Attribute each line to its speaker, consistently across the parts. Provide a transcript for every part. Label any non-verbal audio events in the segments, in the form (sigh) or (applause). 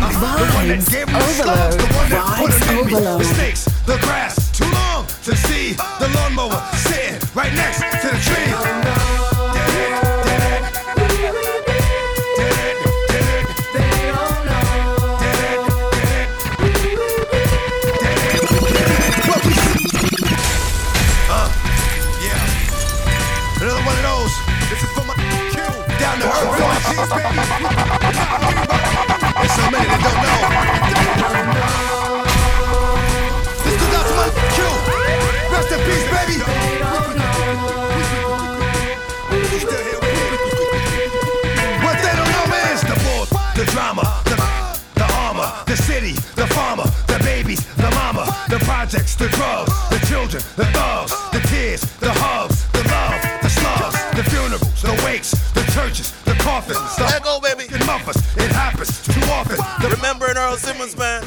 Speaker 1: friend.
Speaker 2: Vibes
Speaker 1: the
Speaker 2: overload.
Speaker 1: Slugs, the one that put them in
Speaker 2: overload.
Speaker 1: Me. Mistakes, the grass, too long to see. The lawnmower sitting right next to the tree. the drugs, the children, the thugs, the tears, the hugs, the love, the slugs, the funerals, the wakes, the churches, the coffins, the
Speaker 3: echo, baby.
Speaker 1: It happens too often.
Speaker 3: Remembering Earl Simmons, man.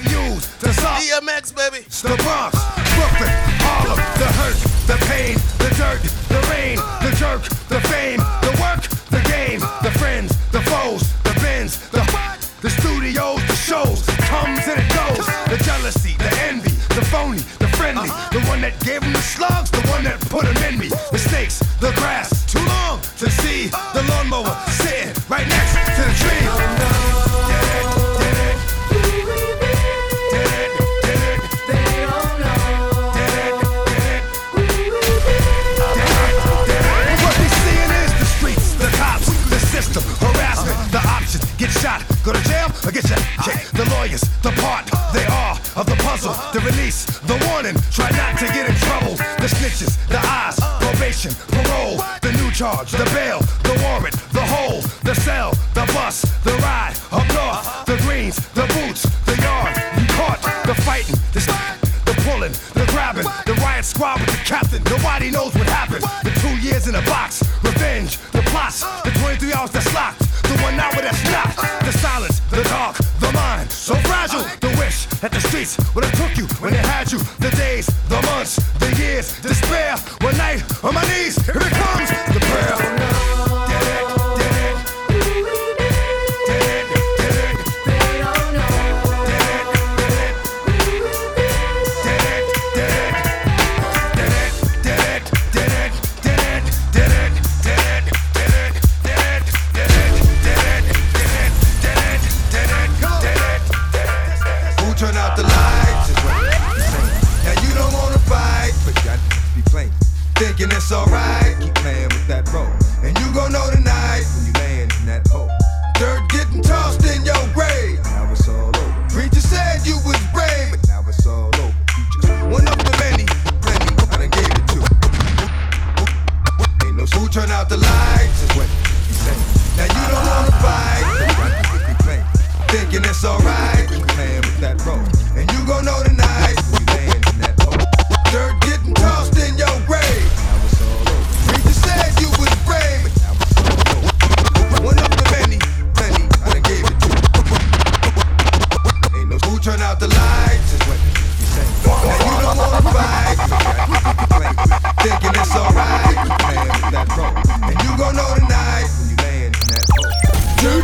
Speaker 1: Charge, the bail,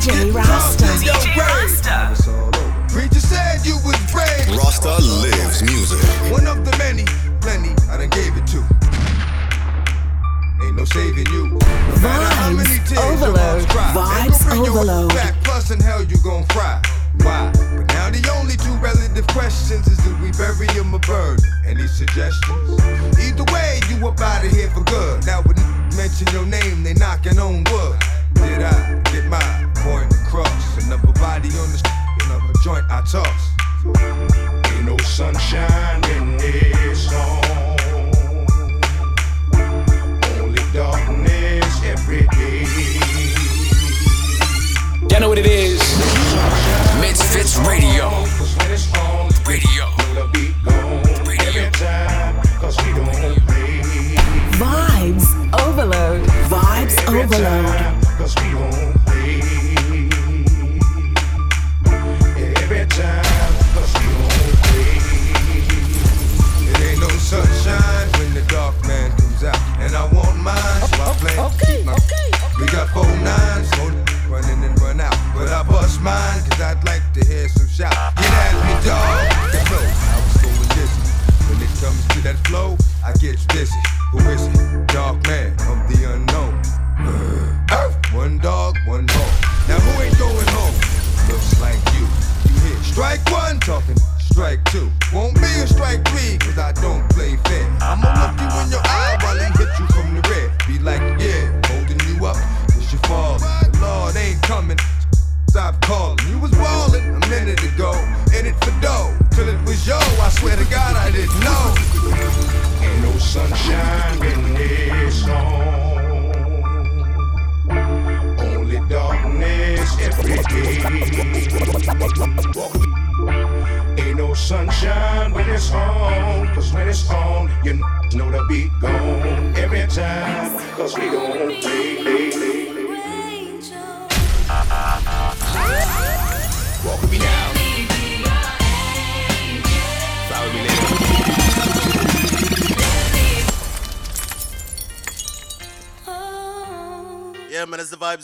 Speaker 2: DJ
Speaker 1: getting tossed
Speaker 2: Rasta.
Speaker 1: in your grave. Now it's all over. Preacher said you was brave.
Speaker 4: Rasta lives music.
Speaker 1: One of the many, plenty I done gave it to. Ain't no saving you. No matter how
Speaker 2: Vibes
Speaker 1: many tears
Speaker 2: overload.
Speaker 1: moms cry,
Speaker 2: Vibes
Speaker 1: gon' bring your
Speaker 2: overload.
Speaker 1: Back, plus in hell you gon' fry. Why? But now the only two relative questions is do we bury him or burn? Any suggestions? Either way, you up out of here for good. Now when mention your name, they knocking on wood. Did I get Another body on the another joint I toss.
Speaker 5: Ain't no sunshine in this. Only darkness every day.
Speaker 6: Y'all know what it is. MizFitz Radio. Radio. Radio.
Speaker 2: Vibes Ovaload. Vibes
Speaker 1: Ovaload. So I plan to keep my. We got four nines, so run in and run out. But I bust mine, cause I'd like to hear some shout. Get at me, dog. The flow, I was going dizzy. When it comes to that flow, I get busy. Who is it? Dark man of the unknown. One dog, one ball. Now who ain't going home? Looks like you. You hit strike one, talking strike two.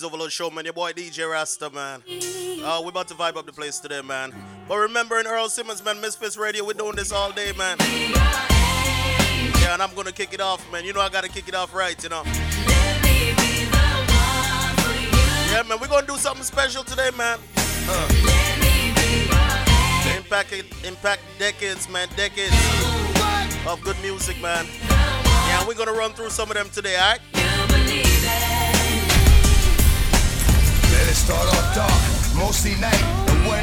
Speaker 3: Vibes Ovaload Show, man. Your boy DJ Rasta, man. Uh, we about to vibe up the place today, man. But remember, in Earl Simmons, man, MizFitz Radio, we're doing this all day, man. Yeah, and I'm gonna kick it off, man. You know I gotta kick it off right, you know. Yeah, man, we're gonna do something special today, man. Uh, impact, impact decades, man, decades of good music, man. Yeah, we're gonna run through some of them today, alright?
Speaker 1: Let start off dark, mostly night. And what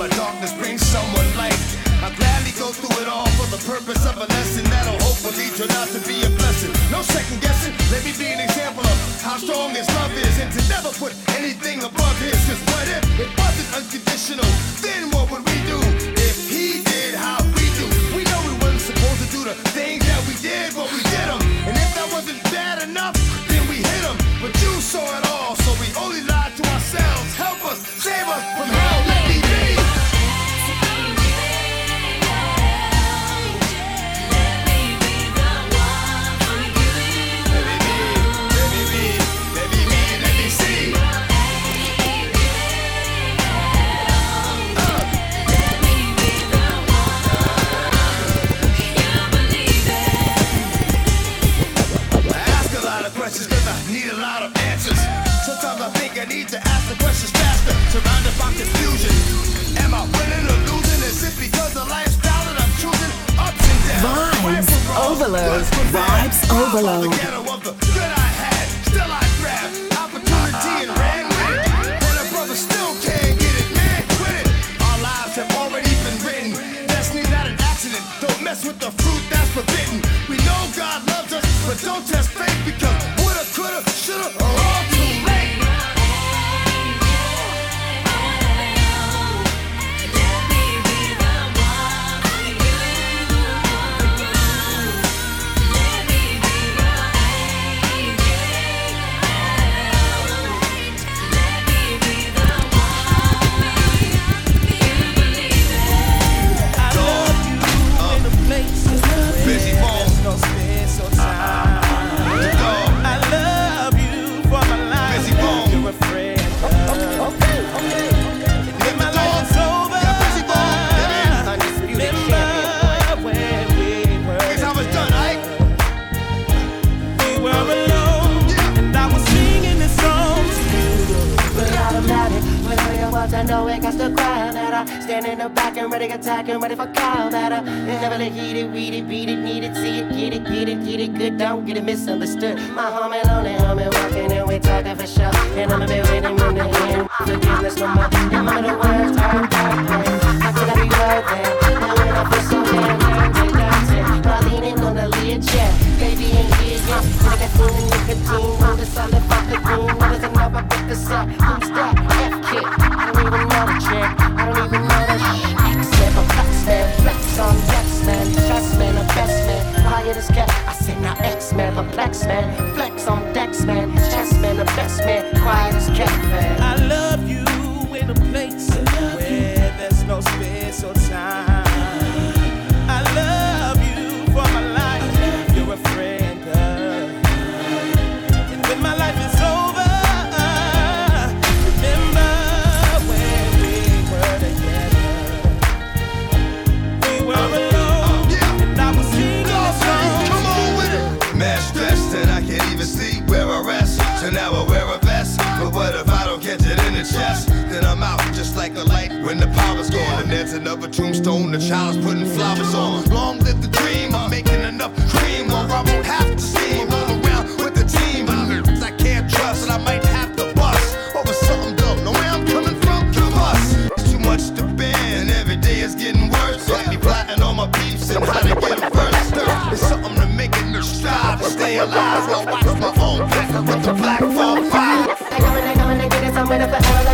Speaker 1: my darkness brings someone light. I gladly go through it all for the purpose of a lesson that'll hopefully turn out to be a blessing. No second guessing, let me be an example of how strong his love is and to never put anything above his. Cause what if it wasn't unconditional? Then what would we do if he did how we do? We know we wasn't supposed to do the things that we did, but we did them. And if that wasn't bad enough, then we hit him. But you saw it all, so we only lied need a lot of answers. Sometimes I think I need to ask the not an accident. Don't mess with the fruit that's forbidden. We know God loves us, but don't test
Speaker 7: I in the back and ready to attack and ready for combat. Never let heat it, read it, beat it, need it, see it, get it, get it, get it, good, don't get it misunderstood. My homie lonely, homie walking and we talking for sure. And I'ma be waiting in the end, forgiveness no more. And I'm the words are perfect. How could I be worth it? Now when I feel so damn dirty, dirty, while leaning on the lid, yeah. Baby ain't here yet. Nicotine, nicotine, on the solid fucking thing. What is another pick this up? Flex man, flex on Dex man,
Speaker 8: And
Speaker 1: there's another tombstone the child's putting flowers on. Long live the dream. I'm making enough cream where I won't have to steam. All around with the team. I can't trust and I might have to bust over something dumb. Know where I'm coming from? From us. It's too much to bear and every day is getting worse. Got me plotting all my beefs and how to get them first. It's something to make it strive to stay alive. While I watch my own back with the black fall five.
Speaker 7: They coming, they coming, they get it somewhere to forever.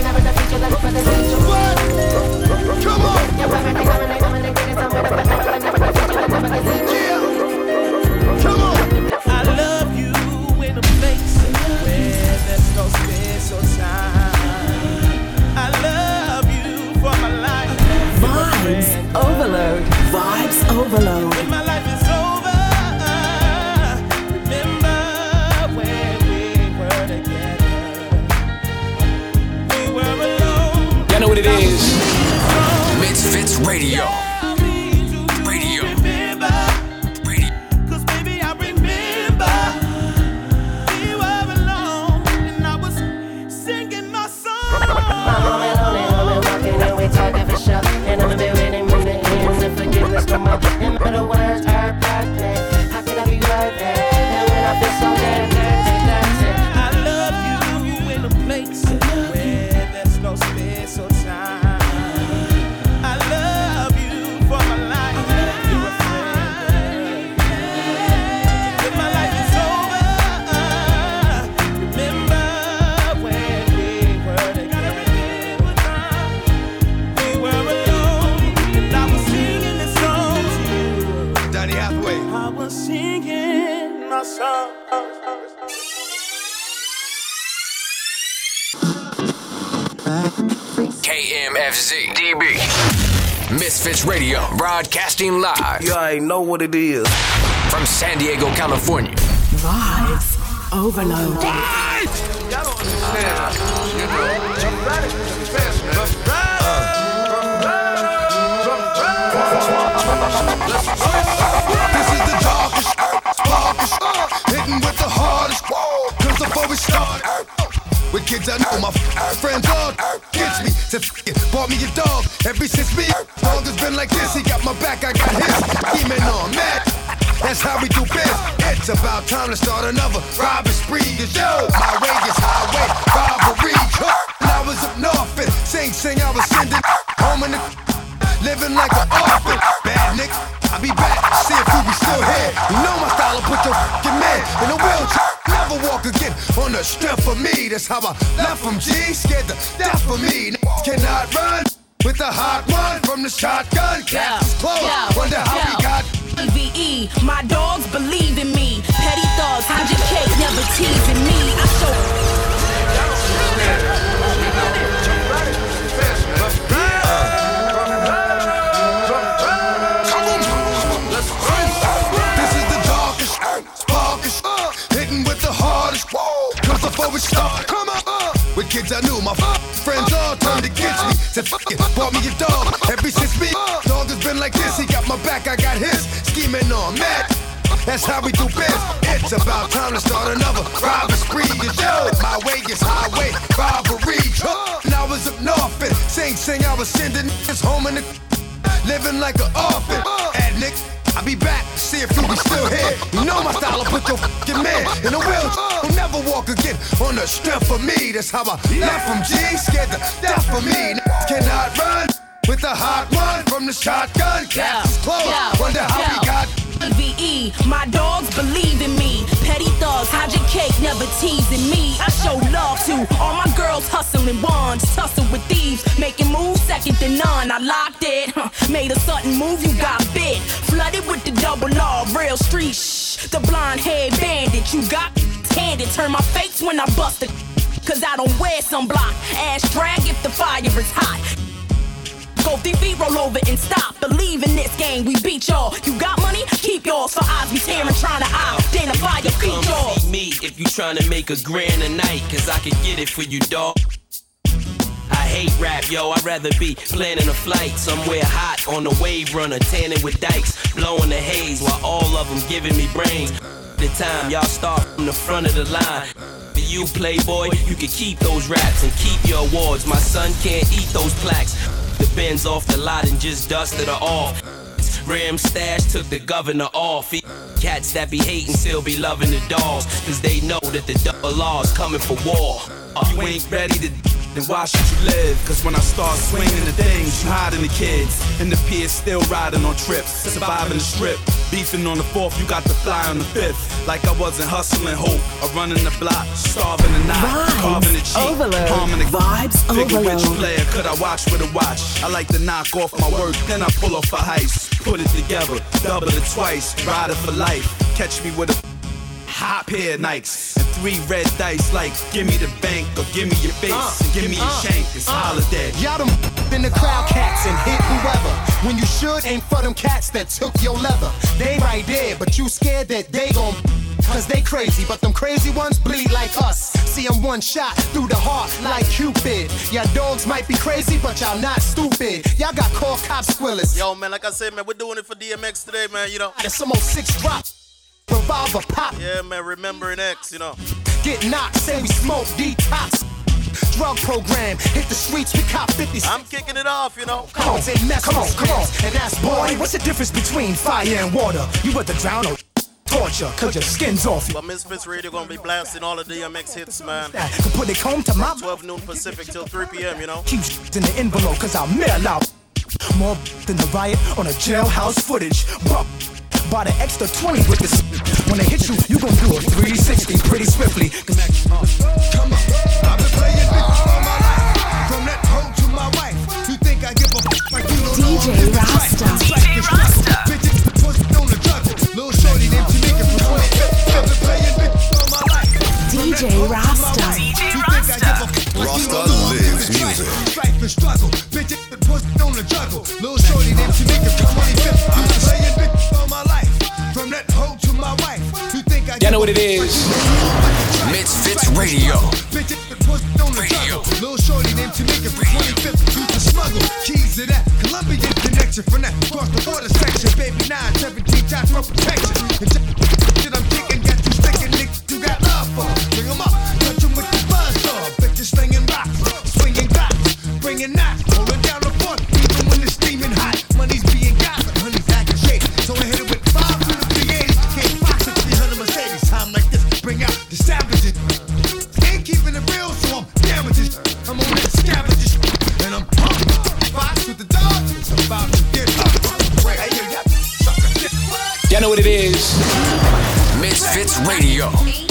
Speaker 6: Broadcasting live.
Speaker 9: You already know what it is.
Speaker 6: From San Diego, California.
Speaker 2: Vibes Ovaload. Live.
Speaker 1: This is the darkest, darkest, hitting with the hardest. Cause before we start, with kids I know my friends all gets me to it. Bought me a dog ever since me. Like this. He got my back, I got his. Scheming on mad. That's how we do biz. It's about time to start another robbery spree. Cause yo, my way is highway robbery. And I was up north and Sing Sing, I was sending home in the living like an orphan. Bad Nick, I'll be back, see if we be still here. You know my style, put your fucking man in a wheelchair. Never walk again on the strength of me. That's how I left from G, scared to death for me. Cannot run a hot one from the shotgun. Caps is closed. Wonder how we got.
Speaker 10: EVE, my dogs believe in me. Petty thugs, your cake, never teasing me. I show.
Speaker 1: This is the darkest, darkest, hitting with the hardest. Cause before we start, come on, uh, with kids I knew, my friends all turned against me. Said, fuck it, bought me a dog. Ever since me, dog has been like this. He got my back, I got his. Scheming on mad. That's how we do biz. It's about time to start another robbery spree. Cause yo, my way is highway robbery. And I was up north and Sing Sing, I was sending niggas home in the living like an orphan. At Nick, I'll be back, see if you be still here. You know my style, I'll put your fucking man in a wheelchair. Will never walk again on the strength of me. That's how I left from G, scared to death for me. Cannot run with a hot one from the shotgun. Caps is closed. Wonder how we got.
Speaker 10: EVE, my dogs believe in me. Petty thugs, hide your cake, never teasing me. I show love to all my girls hustling ones, tussle with thieves, making moves second to none. I locked it, huh, made a sudden move, you got bit. Flooded with the double R, real street shh. The blonde head bandit, you got handed. Turn my face when I bust it. Cause I don't wear sunblock. Ass drag if the fire is hot. Go feet, roll over and stop. Believe in this game, we beat y'all. You got money? Keep yours. For eyes be tearing, trying to identify your
Speaker 9: Come
Speaker 10: features.
Speaker 9: see me if you tryna make a grand a night, cause I can get it for you, dog. I hate rap, yo. I'd rather be planning a flight somewhere hot on the wave runner, tanning with dikes, blowing the haze while all of them giving me brains. The time y'all start from the front of the line. You, Playboy, you can keep those raps and keep your awards. My son can't eat those plaques. The Benz off the lot and just dusted her off. Ram stash took the governor off. Cats that be hating still be loving the dogs. Cause they know that the double law's coming for war.
Speaker 11: You ain't ready to then why should you live? Cause when I start swinging the things, you hiding the kids. And the peers still riding on trips, surviving the strip. Beefing on the fourth, you got to fly on the fifth. Like I wasn't hustling hope, or running the block, starving the night,
Speaker 2: Vibes
Speaker 11: carving the cheek,
Speaker 2: overload.
Speaker 11: palming the
Speaker 2: Vibes
Speaker 11: Figure which
Speaker 2: overload.
Speaker 11: player could I watch with a watch? I like to knock off my work, then I pull off a heist. Put it together, double it twice, ride it for life. Catch me with a hot pair of Nikes and three red dice like give me the bank or give me your face uh, and give me your uh, shank. It's uh. holiday.
Speaker 12: Y'all them in the crowd cats and hit whoever. When you should aim for them cats that took your leather. They right there, but you scared that they gon' Cause they crazy, but them crazy ones bleed like us. See them one shot through the heart like Cupid. Y'all dogs might be crazy, but y'all not stupid. Y'all got call cops squillers.
Speaker 3: Yo, man, like I said, man, we're doing it for DMX today, man, you know.
Speaker 12: There's some old six drop. Revolver pop.
Speaker 3: Yeah, man, remembering X, you know.
Speaker 12: Get knocked, say we smoke detox. Drug program, hit the streets, we cop 50
Speaker 3: I'm kicking it off, you know.
Speaker 12: Come on, say mess come on, come on, and that's boy. What's the difference between fire and water? You either drown or torture, cause your skin's off.
Speaker 3: But MizFitz Radio gonna be blasting all the DMX hits, man.
Speaker 12: Could put it home to my
Speaker 3: 12 noon Pacific till 3 p.m., you know.
Speaker 12: keep in the envelope, cause I'll mail out more than the riot on a jailhouse footage. Bup. Bought an extra 20 with this. When they hit you, you gon' do a 360 pretty swiftly. Cause uh,
Speaker 1: come on, I've been playing big all my life. From that hoe to my wife. You think I give a f- like you don't
Speaker 2: DJ
Speaker 1: know I'm
Speaker 2: Rasta.
Speaker 1: DJ like this Rasta. Bitches pussy on the drug. Little shorty named Tamika from 25th. I've
Speaker 2: Rasta.
Speaker 13: Lives music
Speaker 1: from that hoe to my wife. You think I
Speaker 14: Y'all know what it is. MizFitz Radio.
Speaker 1: Radio. Little shorty named Tamika for 25th Street to smuggle. Keys to that Colombian connection from that cross the border section. Baby 9, 17 times for protection. And shit I'm kicking got you sticking, niggas you got love for. Bring them up, touch them with the buzz saw. Bitches slinging rocks, swinging cops, bringing knots, rolling down the front, even when it's steaming hot. Money's bring out the savages. Ain't keeping it real, so I'm. I'm on that and I'm pumped. Fox with the dogs, it's about to get up. Hey, yo,
Speaker 14: y'all know what it is. MizFitz Radio.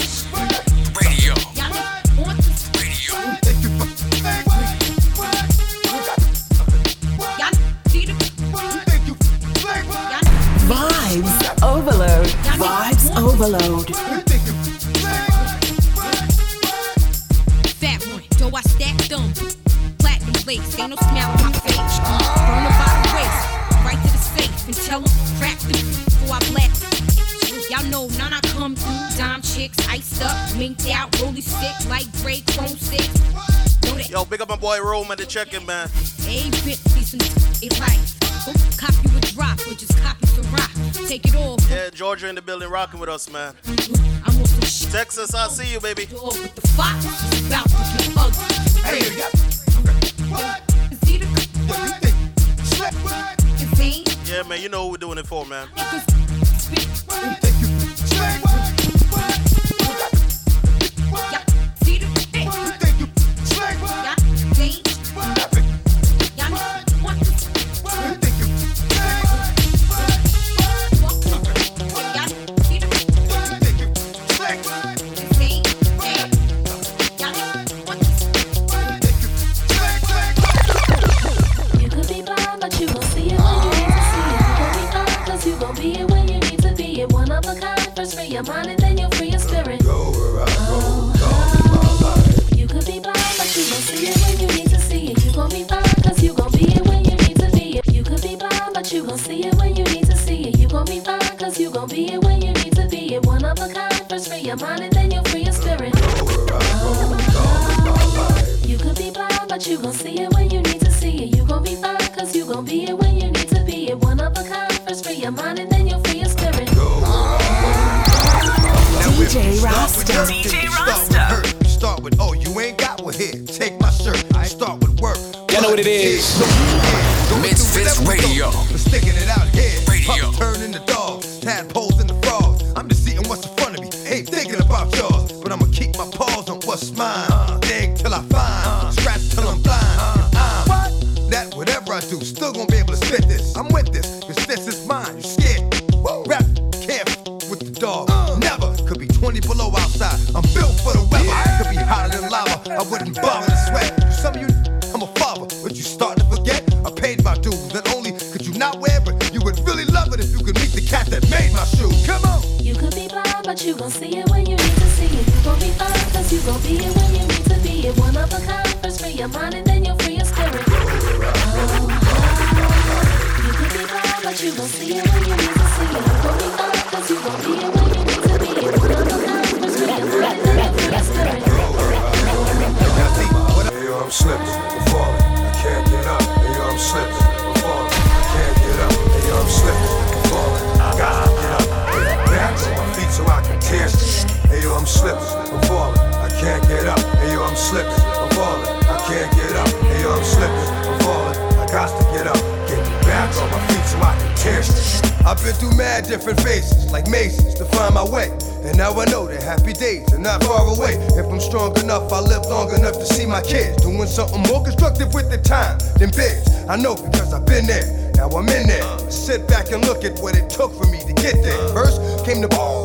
Speaker 3: somebody checking, man.
Speaker 15: Hey, bitch, see some it right. Copy with drop, or just copy some rock. Take it all.
Speaker 3: Yeah, Georgia in the building rocking with us, man.
Speaker 15: I'm on some.
Speaker 3: Texas, I'll see you, baby.
Speaker 15: With the fox, about to get ugly.
Speaker 1: Hey, yeah.
Speaker 15: You think?
Speaker 3: Yeah, man, you know what we're doing it for, man.
Speaker 16: You
Speaker 1: can't
Speaker 17: get up. Hey, yo, I'm slipping, I'm falling. I got to get up, get back on my feet so I can tear.
Speaker 1: I've been through mad different phases, like mazes, to find my way. And now I know that happy days are not far away. If I'm strong enough, I live long enough to see my kids doing something more constructive with the time than bids. I know because I've been there, now I'm in there. Sit back and look at what it took for me to get there. First came the ball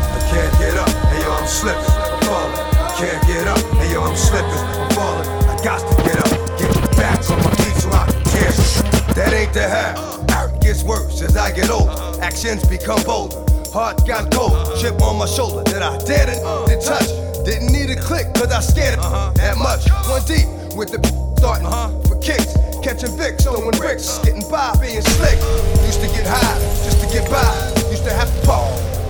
Speaker 18: can't get up. Hey yo, I'm slipping, I'm falling, can't get up. Hey yo, I'm slipping, I'm falling, I got to get up, get back on my feet so I can shit.
Speaker 1: That ain't the half. It gets worse as I get older. Actions become bolder. Heart got cold. Chip on my shoulder that I didn't to touch. Didn't need a click, cause I scared it uh-huh. that much. One deep with the starting uh-huh. for kicks. Catching Vicks, throwing bricks. Getting by, being slick. Used to get high just to get by. Used to have to pop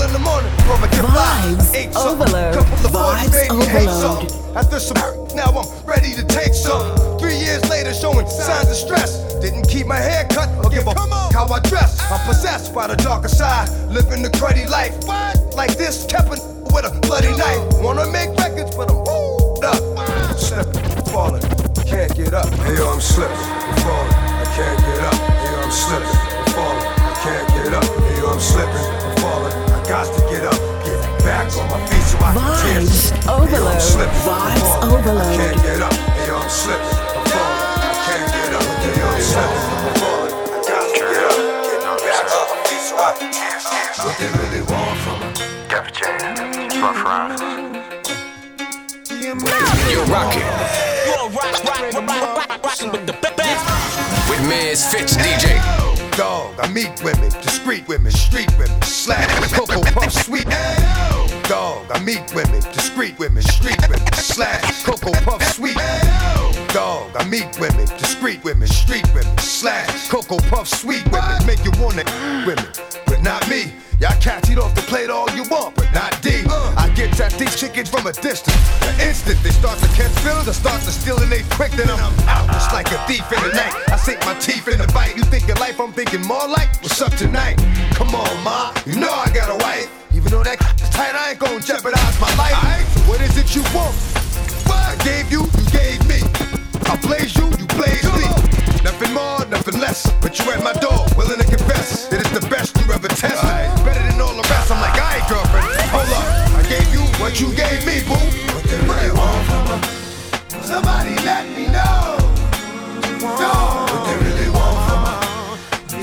Speaker 1: in the morning before I get
Speaker 2: Vibes
Speaker 1: by. Ate something,
Speaker 2: overload.
Speaker 1: couple of boys
Speaker 2: Vibes
Speaker 1: made me hate
Speaker 2: overload.
Speaker 1: something. After some now I'm ready to take some. Three years later, showing signs of stress. Didn't keep my hair cut or give a f- how I dress. I'm possessed by the darker side, living the cruddy life. Like this, kept with a bloody knife. Wanna make records, but I'm up. Slipping, falling, can't get up.
Speaker 18: Hey yo, I'm slipping, falling, I can't get up. Hey yo, I'm slipping, falling, I can't get up. Hey yo, I'm slipping, I'm falling, I got to get up, get back on my feet so I can
Speaker 2: Vibes
Speaker 18: shit. Hey yo, I'm
Speaker 2: overload.
Speaker 18: slipping,
Speaker 2: Vibes
Speaker 18: falling, I
Speaker 2: overload.
Speaker 18: can't get up. Hey yo, I'm slipping, I'm falling, I can't get up. Hey I'm slipping, I'm falling, I got to get up, get back on my feet so I can tear shit. What they really want from me?
Speaker 6: Ruff Ryders. You're rocking with MizFitz DJ.
Speaker 1: Dog, I meet women, discreet women, street women, slash, cocoa puff, sweet. Dog, I meet women, discreet women, street women, slash, cocoa puff, sweet. Dog, I meet women, discreet women, street women, slash, cocoa puff, sweet women, make you wanna (gasps) women, but not me. Y'all cats eat off the plate all you want, but not D. get at these chickens from a distance. The instant they start to catch feelings, I start to steal and they quick, then I'm out just like a thief in the night. I sink my teeth in the bite. You think your life, I'm thinking more like what's up tonight. Come on, ma, you know I got a wife. Even though that is tight, I ain't gonna jeopardize my life. So what is it you want? What I gave you, you gave me. I blaze you, you blaze me. Nothing more, nothing less. But you at my door, willing to confess. What you gave me, boo. What they really want from her? Somebody let me know. No. What they really want from her?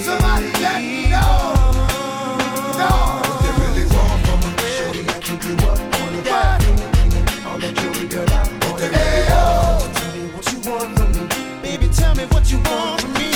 Speaker 1: Somebody let me know. No. What they really want from her? Shorty, I keep you up on the vibe. All that jewelry, girl, I want it. Hey, yo. Tell me what you want from me. Baby, tell me what you want from me.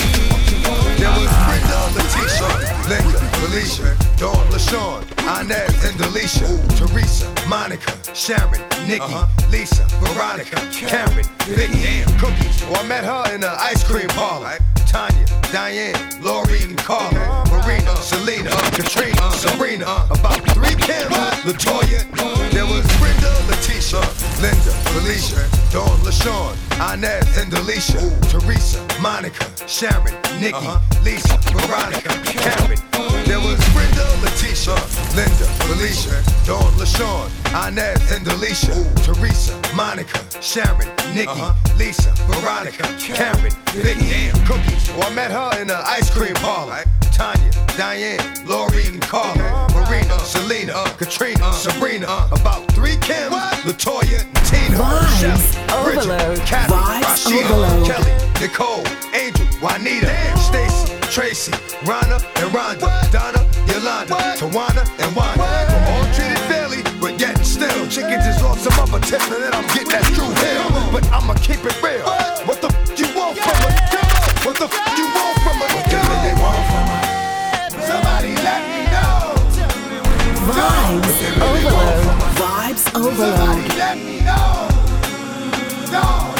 Speaker 1: There was Brenda, Letitia, Linda, Felicia, Dawn, LaShawn, Inez, and Delisha, Teresa, Monica, Sharon, Nikki, uh-huh. Lisa, Veronica, Karen, Vicky, Cookies. Oh, I met her in the ice cream parlor. Tanya, Diane, Lori, and Carla, uh-huh. Marina, Selena, uh-huh. Katrina, Serena, about three Kim, Latoya. There was Brenda, Letitia, Linda, Felicia, Dawn, LaShawn, Inez, and Delisha, Teresa, Monica, Sharon, Nikki, Lisa, Veronica, Karen. There was Brenda, Letitia, Linda, Felicia, Dawn, LaShawn, Inez, and Delicia, Teresa, Monica, Sharon, Nikki, Lisa, Veronica, Karen, Vicky, Cookies. Oh, I met her in the ice cream parlor. Tanya, Diane, Lori, and Carla, Marina, Selena, Katrina, Sabrina, about three Kim, Latoya, and Tina,
Speaker 2: Vibes
Speaker 1: Shelly, Bridget,
Speaker 2: overload.
Speaker 1: Kathy, Rashida. Kelly, Nicole, Angel, Juanita, Stacy, Tracy, Rhonda and Rhonda, what? Donna, Yolanda, what? Tawana and Wanda. All treated fairly, but yet still, chickens is off some other tip, and then I'm getting that true hell. But I'ma keep it real. What, what the f you want yeah. from a girl? What the f you want from a girl? What they want from a Somebody let me know.
Speaker 2: Vibes Ovaload.
Speaker 19: Vibes Ovaload. Somebody let me know. No.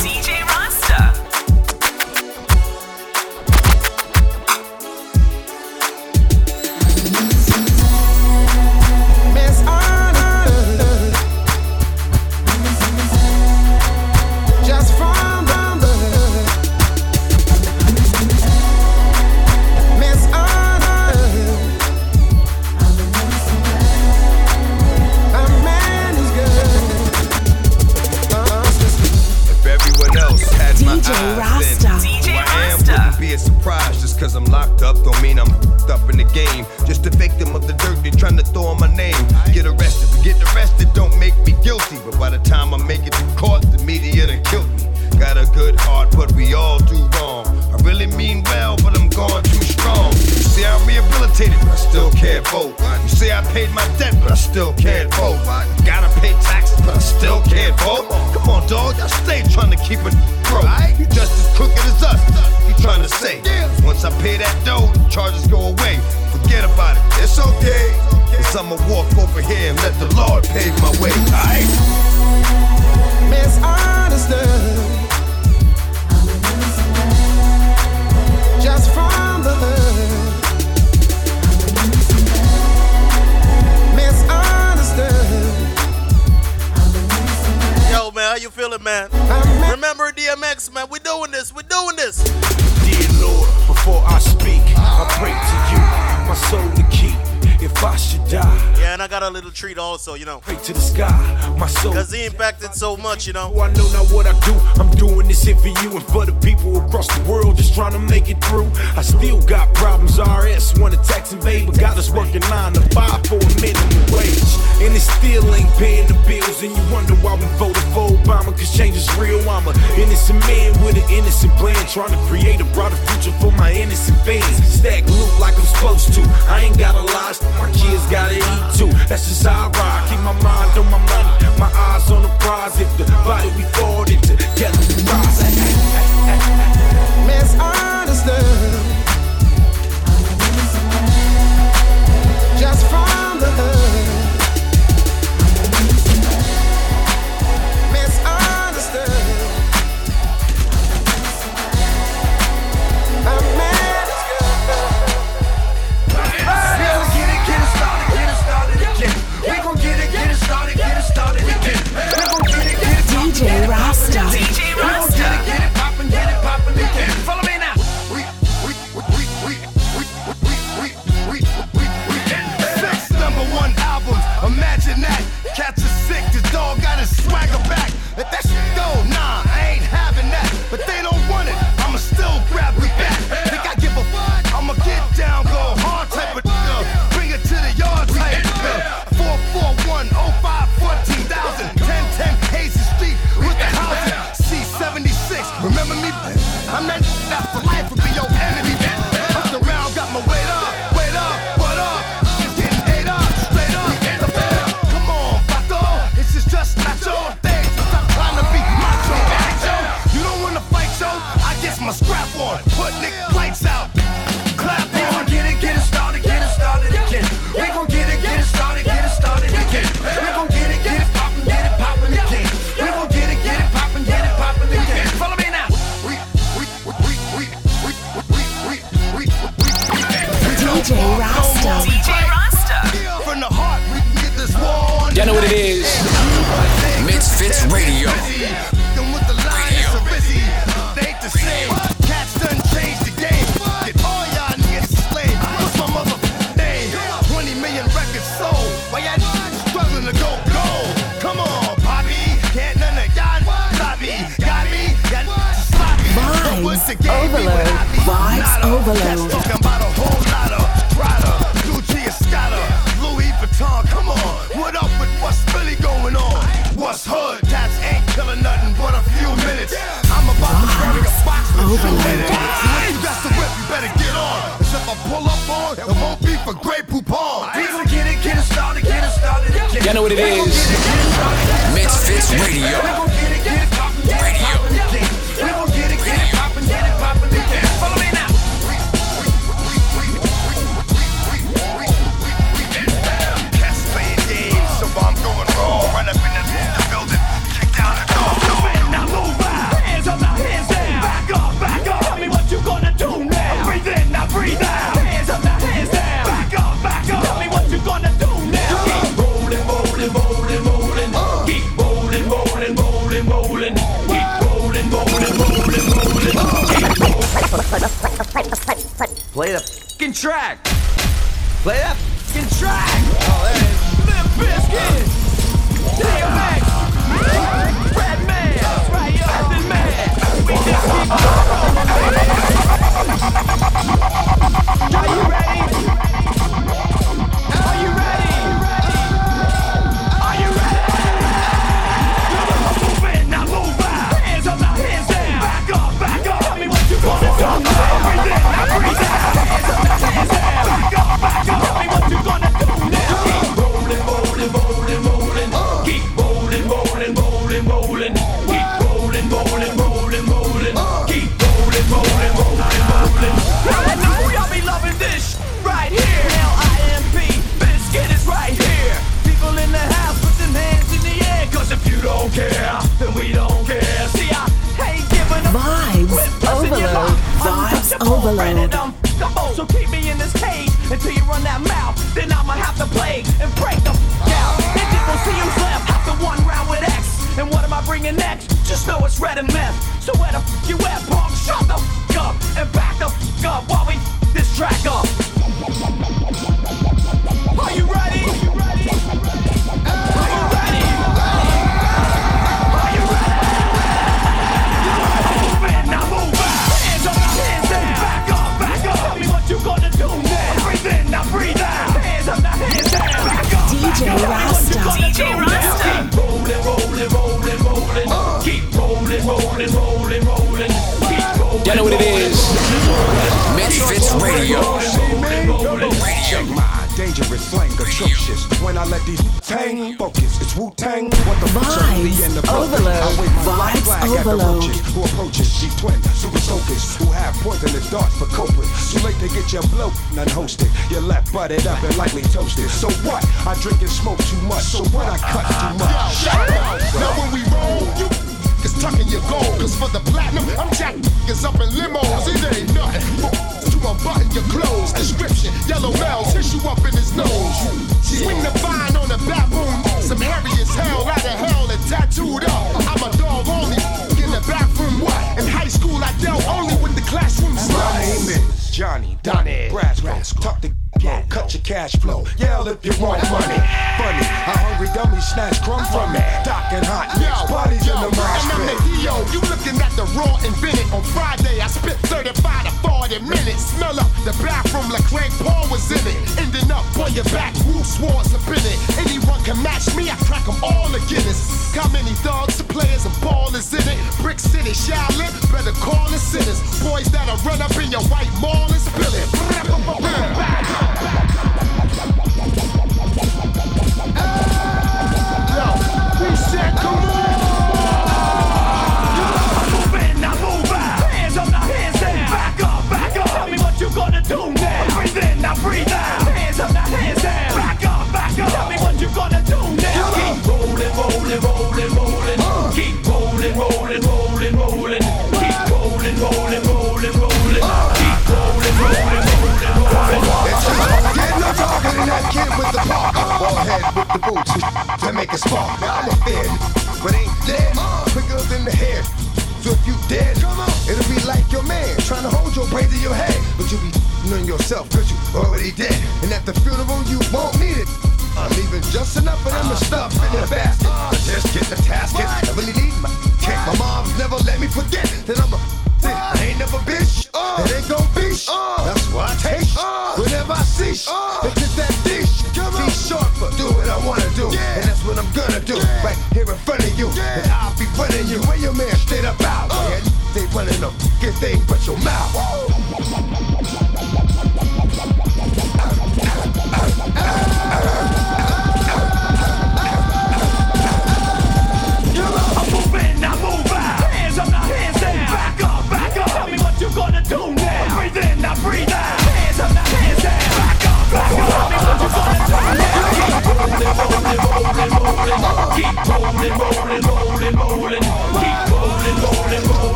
Speaker 19: locked up don't mean I'm up in the game. Just a victim of the dirt they trying to throw on my name. Get arrested, but getting arrested don't make me guilty. But by the time I make it to court, the media done killed me. Got a good heart, but we all do wrong. I really mean well, but I'm going too say I'm rehabilitated, but I still can't vote. You say I paid my debt, but I still can't vote. Gotta pay taxes, but I still can't vote. Come on, dog, I stay trying to keep it broke. You just as crooked as us. You trying to say? Once I pay that dough, the charges go away. Forget about it, it's okay. Cause I'ma walk over here and let the Lord pave my way, alright?
Speaker 3: And I got little treat also, you know.
Speaker 5: pray to the sky, my soul.
Speaker 3: Cause he impacted so much, you know.
Speaker 5: I know not what I do. I'm doing this here for you and for the people across the world just trying to make it through. I still got problems. RS want to tax and pay, but got us working nine to five for a minimum wage. And it still ain't paying the bills. And you wonder why we voted for Obama, cause change is real. I'm a innocent man with an innocent plan, trying to create a brighter future for my innocent fans. Stack loot like I'm supposed to. I ain't got a lot, my kids gotta eat too. That's just how I ride. Keep my mind on my money, my eyes on the prize. If the body we fall into, together we rise.
Speaker 1: Misunderstood.
Speaker 2: Vibes
Speaker 12: Nada.
Speaker 2: overload.
Speaker 12: Cats talking about a whole lot of Prada, Gucci, Escada, Louis Vuitton. Come on, what up with what's really going on? What's hood? Tats ain't killing nothing but a few minutes. I'm about to bury a box with two in it. So when you got the whip, you better get on. 'Cause if I pull up on, it won't be for Grey Poupon. We gon' get it, get it started, get it started.
Speaker 6: Y'all know what it
Speaker 12: We gon' get it, get it get it MizFitz.
Speaker 6: Radio.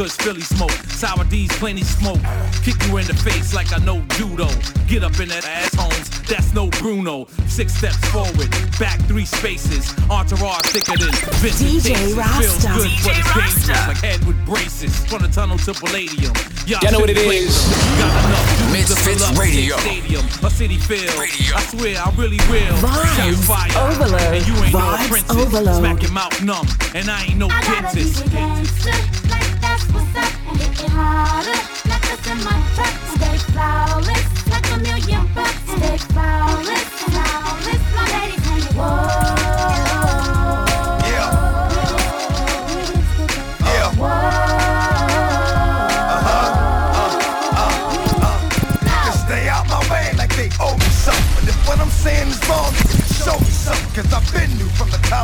Speaker 20: Kush Philly smoke. Sour D's plenty smoke. Kick you in the face like I know judo. Get up in that ass homes, that's no Bruno. Six steps forward, back three spaces. Entourage thicker than Vincent
Speaker 2: DJ
Speaker 20: Feels
Speaker 2: Rasta.
Speaker 20: good, but it's
Speaker 2: DJ
Speaker 20: dangerous.
Speaker 2: Rasta.
Speaker 20: Like head with braces. From the tunnel to Palladium. Y'all
Speaker 6: You know what it
Speaker 20: should play
Speaker 6: is.
Speaker 20: them. Got enough dudes to MizFitz
Speaker 6: Radio.
Speaker 20: Stadium, a city field. I swear, I really will. Shout
Speaker 2: Vibes
Speaker 20: fire.
Speaker 2: overload.
Speaker 20: And you ain't no
Speaker 2: Vibes
Speaker 20: princess.
Speaker 2: overload.
Speaker 20: Smack your mouth numb. And I ain't no dentist.
Speaker 1: Niggas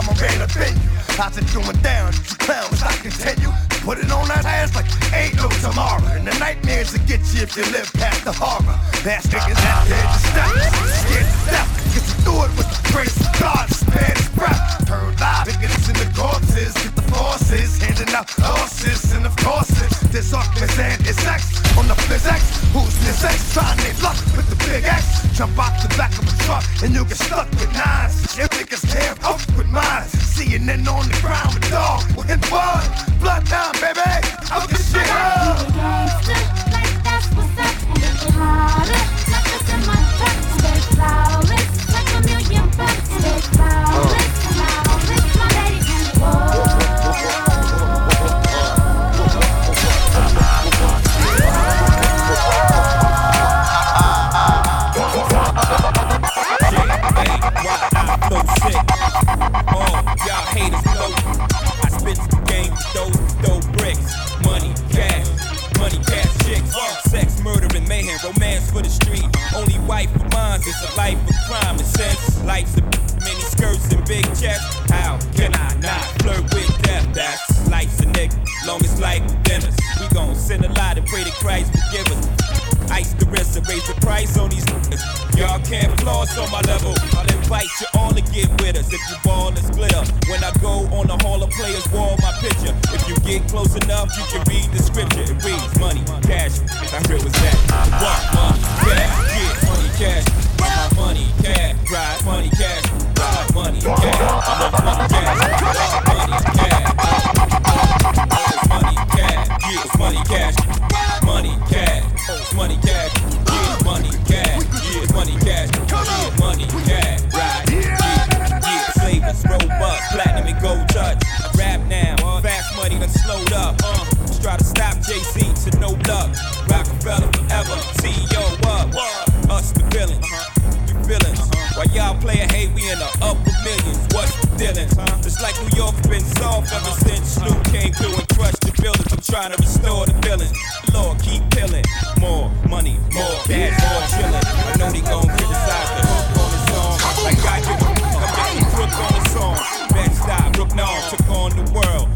Speaker 1: time I ran up in you. How's it going down? You clowns, I continue. Put it on that ass like ain't no tomorrow. And the nightmares will get you if you live past the horror. Past niggas out there to step, scared to death. Get you through it with the grace of God, spare his breath. Heard live, niggas in the corpses, get the forces, handing out horses, and of course this Artemis and his ex on the physics. Who's this ex? Trying their luck with the big X. Jump out the back of a truck and you get stuck with nines. Your niggas can't up with mine. CNN on the ground with dog with blood. Blood down, baby. Up the shit up.
Speaker 21: flow is a life of crime. And since life's a many skirts and big checks. how can I not flirt with death? That's life's a nigga. long as life dinners. We gon' send a lot and pray that Christ forgive us. Ice the wrist and raise the price on these niggas. Y'all can't floss on my level. I'll invite you on to get with us if you ball and glitter. When I go on the Hall of Players wall, my picture. If you get close enough, you can read the scripture. It reads money, cash. How real was that? What? Money, cash, yeah, cash. Uh, money, cash, ride, money, cash, ride, money, cash. I love money, cash, ride, money, cash. Money, cash, money, cash, money, cash, money, cash, yeah, money, cash, money, cash, money, cash, fast money slowed up, uh, try to stop Jay-Z to no luck. Rockefeller forever, CEO us the villains, you villains. While y'all playin' hate, we in the upper millions. What's the dealings? It's like New York's been soft ever since Snoop came through and crushed the buildings. I'm trying to restore the feelings. Lord, keep pillin'. More money, more cash, more chillin'. I know they gon' criticize the hook on the song. Like I a I'm just crook on the song. Bed stop, Brook Norm took on the world.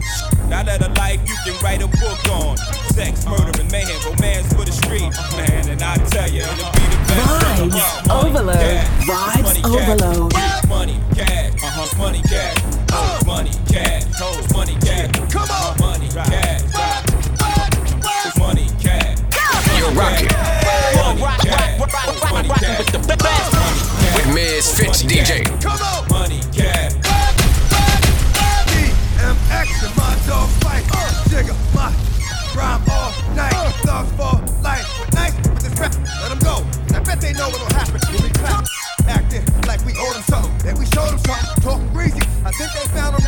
Speaker 21: Now that a life you can write a book on. Sex, murder, and mayhem, romance for the street. Man, and I tell you, it'll be the best.
Speaker 2: Vibes Ovaload. Vibes Ovaload.
Speaker 21: Money, cash, uh-huh, money, cash, oh, it's money, cash, oh, it's money, cash, come on, money, cash, it's money, cash.
Speaker 6: You're rocking
Speaker 21: Money, cash, oh, it's money, cash, with the best
Speaker 6: with Miss Fitz DJ.
Speaker 1: Come on.
Speaker 21: money, cash.
Speaker 1: DMX and my dog fight. Jigga, my rhyme all night. Thug for life. Nice with this rap. Let 'em go. I bet they know what'll happen when we clap. Acting like we owe them something. Then we showed them something. Talking breezy. I think they found them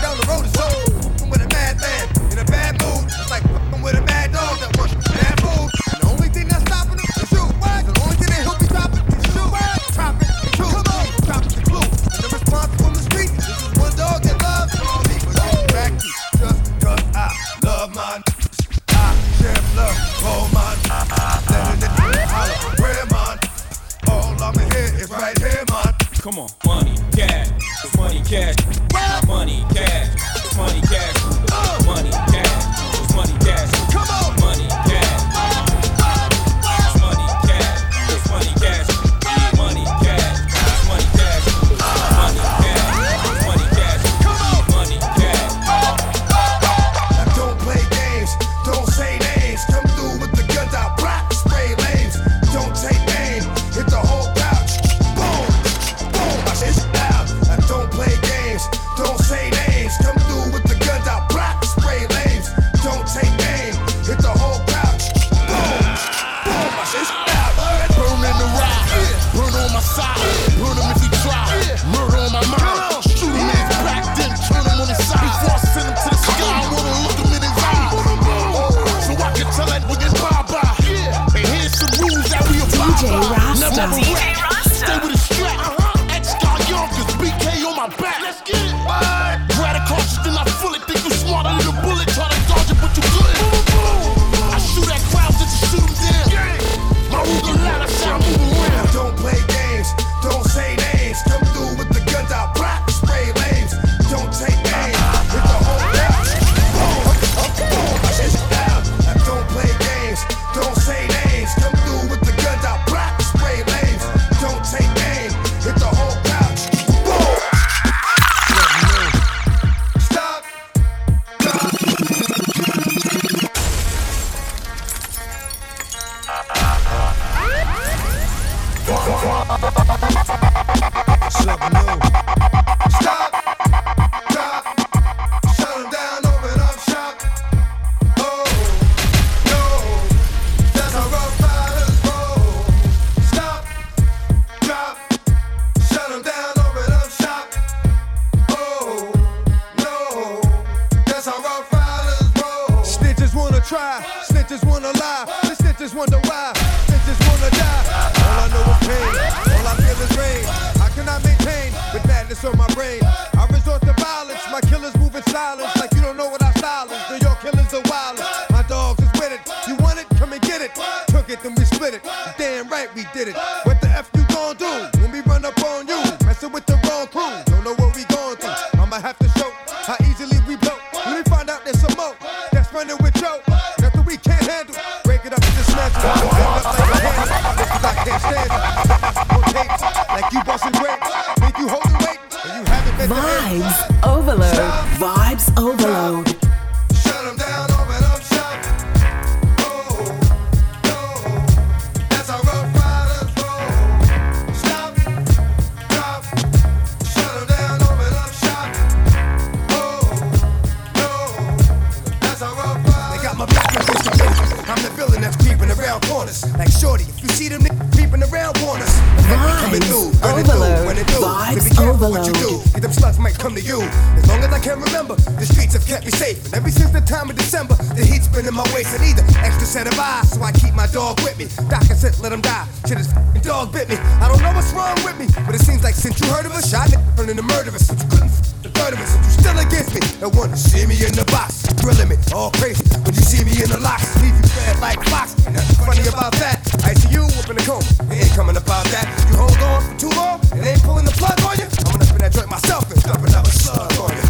Speaker 1: in my
Speaker 12: waist. And either extra set of eyes, so I keep my dog with me. Doctor said, let him die. Shit, his dog bit me. I don't know what's wrong with me, but it seems like since you heard of us, shot nigga turning to murderers. But you couldn't the third of us, but you still against me. And wanna see me in the box, grilling me all crazy. When you see me in the locks, leave you fed like fox. Nothing funny about that. I see you up in the coma, it ain't coming about that. You hold on for too long, it ain't pulling the plug on you. I'm gonna spin that joint myself and dump another slug on you.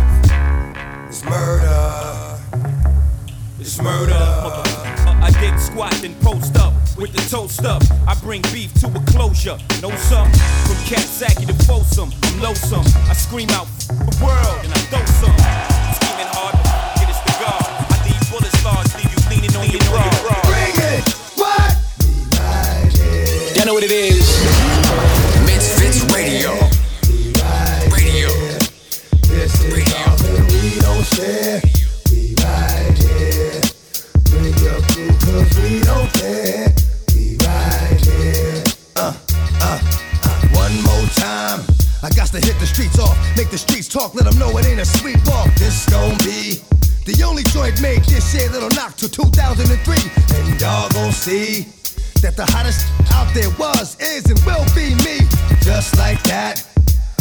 Speaker 1: It's murder.
Speaker 21: It's murder. I did squat and post up with the toast up. I bring beef to a closure. Know some from Cat Sacky to Folsom. I'm lonesome. I scream out the world and I throw some. Scheming hard, get us the guard. I leave bullets large, leave you leaning on your bra.
Speaker 1: Bring it. What?
Speaker 6: Y'all know what it is? MizFitz Radio. Radio.
Speaker 1: This is something we don't share. To hit the streets off. Make the streets talk. Let them know it ain't a sweet walk. This gon' be the only joint made this year that'll knock to 2003. And y'all gon' see that the hottest out there was, is, and will be me. Just like that.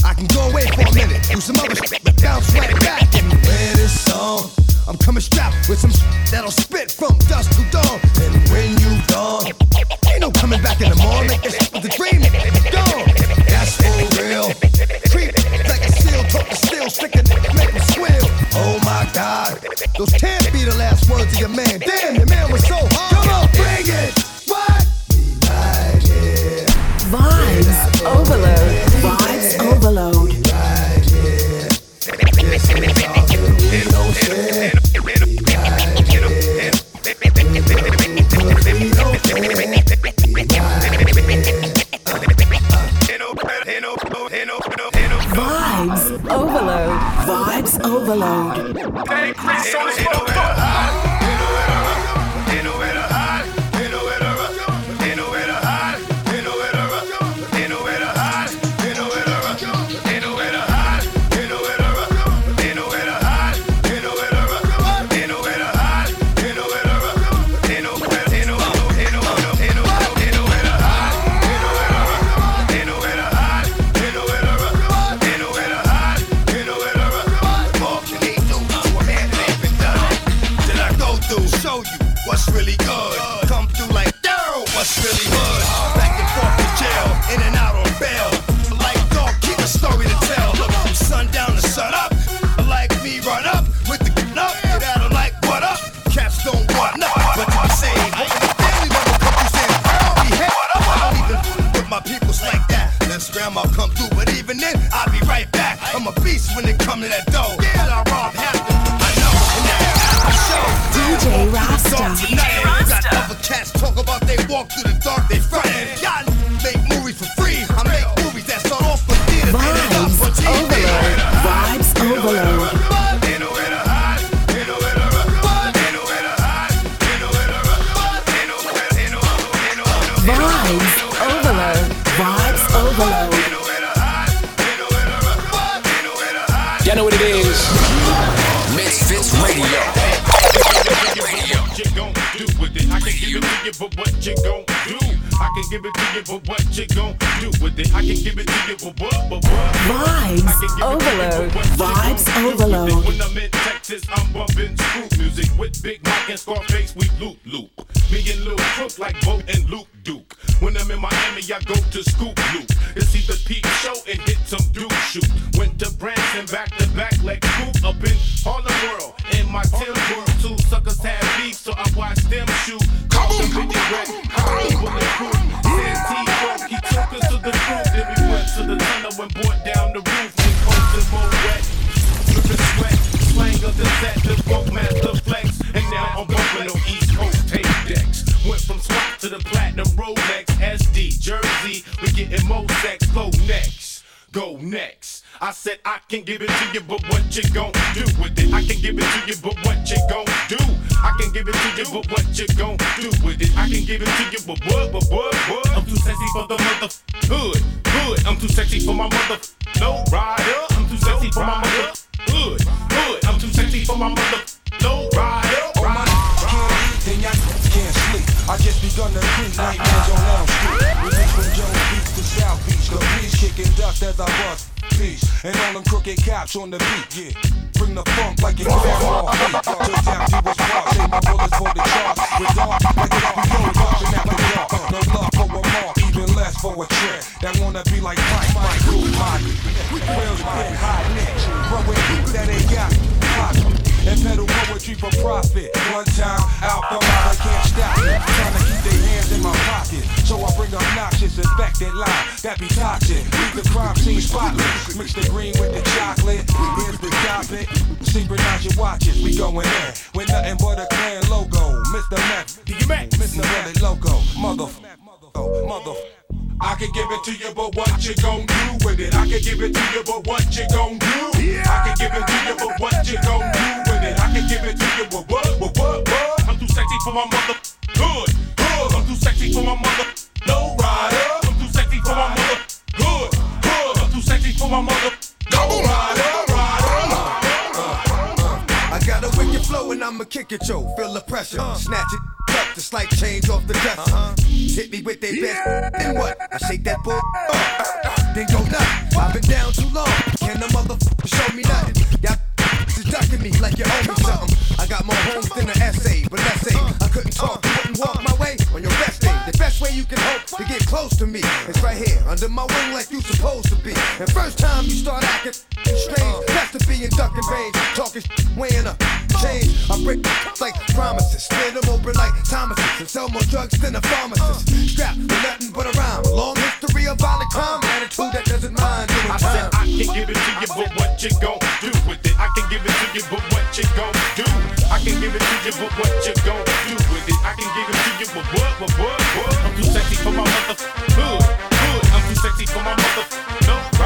Speaker 1: I can go away for a minute, do some other shit, but bounce right back and wear this song. I'm coming strapped with some shit that'll spit from dusk to dawn. And when you gone, ain't no coming back in the morning. It's the dream, gone.
Speaker 2: Those can't be the last words of your man. Damn, your man was so
Speaker 1: overload.
Speaker 22: I'm a beast when it come to that dough. Yeah, I rob half the I know, and that's the show.
Speaker 1: DJ Rasta.
Speaker 22: DJ Got other cats talk about they walk through the dark, they frontin'. Y'all make movies for free. I make movies that start off for theaters and up for
Speaker 1: Vibes
Speaker 22: TV.
Speaker 1: overload. Vibes Ovaload. Vibes Ovaload. Vibes Ovaload.
Speaker 6: You know what it is? MizFitz Radio.
Speaker 5: What you do with it? I can give it to you, but what you do? I can give it to you, but what you gon' do with it? I can give it to you, but what, but what?
Speaker 1: Vibes
Speaker 5: I can give it to you, but
Speaker 1: overload. Vibes
Speaker 5: gon' do with it?
Speaker 1: overload.
Speaker 5: When I'm in Texas, I'm bumping screw music with Big Mike and Scarface. We loop loop. Me and Lil Crook like Bo and Luke Duke. When I'm in Miami, I go to Scoop Loop. It's either peep show and hit some dude shoot. Went to Branson back to back like Scoop up in Harlem World. In my Tim World, two suckers had beef, so I watched them shoot. Caught them in the wet, them T-Funk, he took us to the roof. Then we went to the tunnel and brought down the roof. We coasted more wet, dripping sweat. Slang of the set, the funk master flex. And now I'm bumping on East Coast tape decks. Went from SWAT to the platinum Rolex SD Jersey. We getting more sex. Go next, go next. I said I can give it to you, but what you gon' do with it? I can give it to you, but what you gon' do? I can give it to you, but what you gon' do with it? I can give it to you, but what, but what, what? I'm too sexy for the mother hood, hood. I'm too sexy for my mother no rider. I'm too sexy for my mother hood, hood. I'm too sexy for my mother no rider.
Speaker 23: Oh then y'all can't sleep. I just begun to creep nightmares on Elm Street. Reach from Beach to South Beach. The police kicking dust as I bust peace. And all them crooked cops on the beat. Yeah. Bring the funk like it grandma beat. Just after you was rock, say my bullets for the charts. With dark, like it be yo, watching after dark. No love for a mark, even less for a trick. That wanna be like Mike, Mike, Luke, Mike. Real big hot niche. Bro, with that ain't got pop. And pedal poetry for profit. One time, out the I can't stop it. Trying to keep their hands in my pocket. So I bring obnoxious, infected line that be toxic. Leave the crime scene spotless. Mix the green with the chocolate. Here's the topic. Synchronize your watches. We going in with nothing but a clan logo. Mr. Mac, Mr. Really Loco. Mother, mother.
Speaker 5: I can give it to you, but what you gon' do with it? I can give it to you, but what you gon' do? I can give it to you, but what you gon' do with it? I can give it to you, but what, what, what, what? I'm too sexy for my mother. Good, good. I'm too sexy for my mother. No rider. I'm too sexy for my mother. Good, good. I'm too sexy for my mother. No rider,
Speaker 2: I got a wicked flow and I'ma kick it, yo. Feel the pressure, snatch it, cut the slight change off the dresser. Hit me with they best, then what? I shake that bull, uh, then go nuts. I've been down too long, can the motherfucker show me nothing? Y'all is ducking me like you owe me something. I got more homes than an essay, but let's say uh, I couldn't talk, uh, you wouldn't walk uh. my way on your best day. The best way you can hope to get
Speaker 12: close to me. It's right here, under my wing like you supposed to be. And first time you start acting strange, that's to be in ducking range. Talking weighing up change. I break like promises, split them open like Thomases, and sell more drugs than a pharmacist. Strapped for nothing but a rhyme, a long history of violent crime, attitude that doesn't mind doing time.
Speaker 1: I said I can give it to you, but what you gon' do with it? I can give it to you, but what you gon' do? I can give it to you, but what you gon' do with it? I can give it to you, but what, but what, what? I'm too sexy for my mother. Hood, hood. I'm too sexy for my mother. No.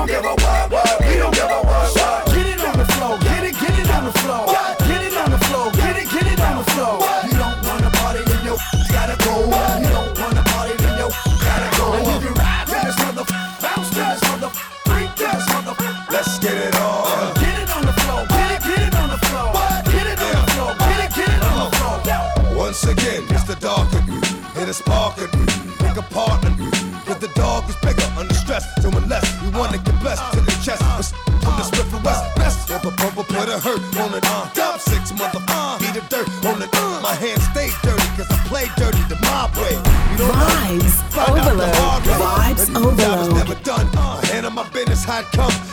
Speaker 12: don't give a what. dirty the mob way. You know
Speaker 2: Vibes
Speaker 12: Ovaload.
Speaker 2: Vibes Ovaload.
Speaker 12: Never done. Uh,
Speaker 24: hand on my business, how
Speaker 1: come.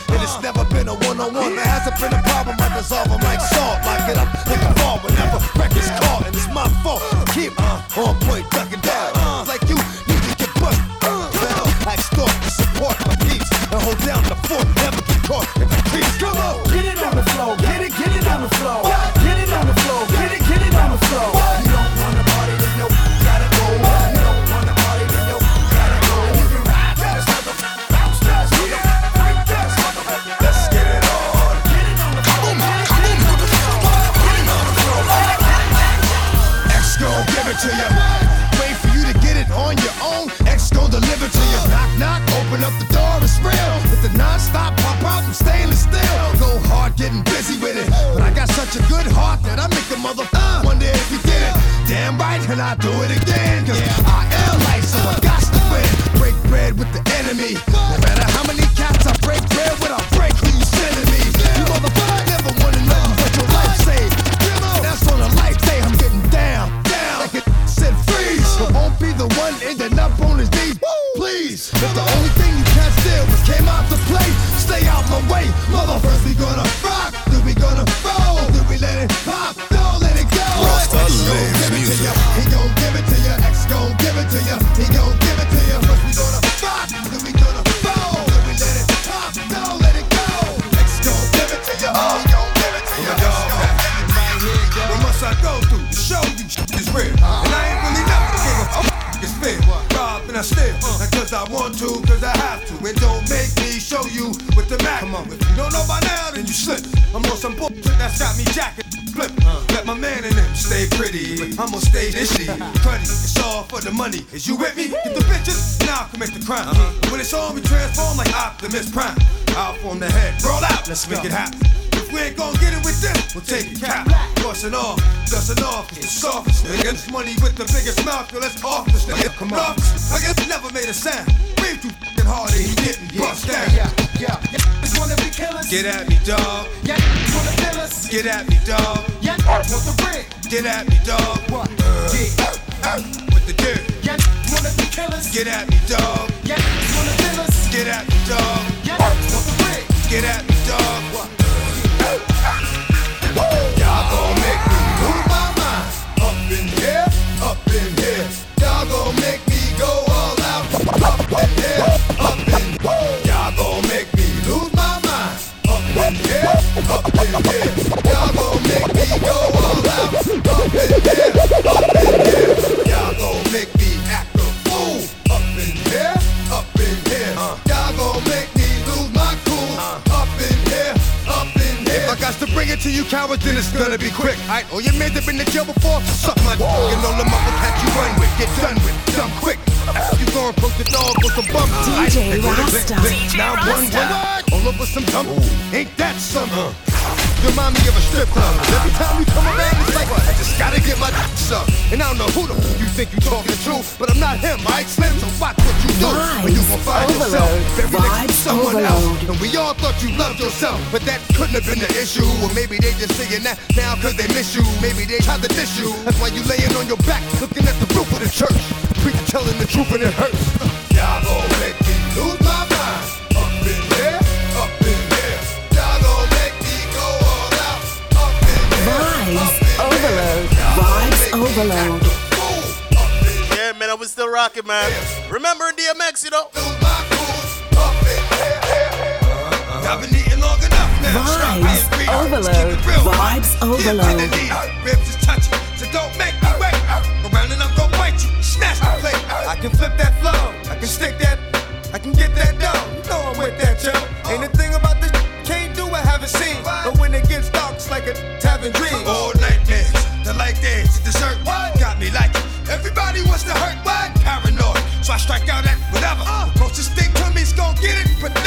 Speaker 1: gonna
Speaker 25: be
Speaker 24: quick. I oh you may have been in jail before. Suck my dick and all the motherfuckers you run with. Get done with, dumb quick. You gon' approach the dog with some bump
Speaker 2: DJ Rasta.
Speaker 24: Now one one all over some dumb. Ain't that summer? You Remind me of a strip club. Every time you come around, it's like I just gotta get my dick up. And I don't know who the f- you think you talking to, but I'm not him. I explain so watch what you do. Or you gon' find yourself. Next someone
Speaker 2: Overload.
Speaker 24: else. And we all thought you loved yourself, but that couldn't have been the issue. Or maybe they just saying that now cause they miss you. Maybe they tried to diss you. That's why you laying on your back, looking at the roof of the church. Preacher telling the truth and it hurts. Y'all gon' make me lose my mind. Up in there, up in there. Y'all gon' make me go all out. Up in there.
Speaker 2: Vibes Ovaload. Vibes Ovaload.
Speaker 3: Yeah, man, I was still rocking, man. Remember DMX, you know?
Speaker 1: Been eating long enough now.
Speaker 2: Vibes
Speaker 1: Ovaload.
Speaker 2: Vibes
Speaker 1: Ovaload. Ribs is touching, so don't make me wait. Around and I'm gonna bite you. The plate. I can flip that flow. I can stick that. I can get that dough. You know I'm with that, yo. Ain't a thing about this can't do I haven't seen. But when it gets dark, it's like a tavern dream. All night the light the dessert. What? Got me like it. Everybody wants to hurt. What? Paranoid, so I strike out at whatever. Uh. The closest thing to me's gonna get
Speaker 21: it.
Speaker 1: But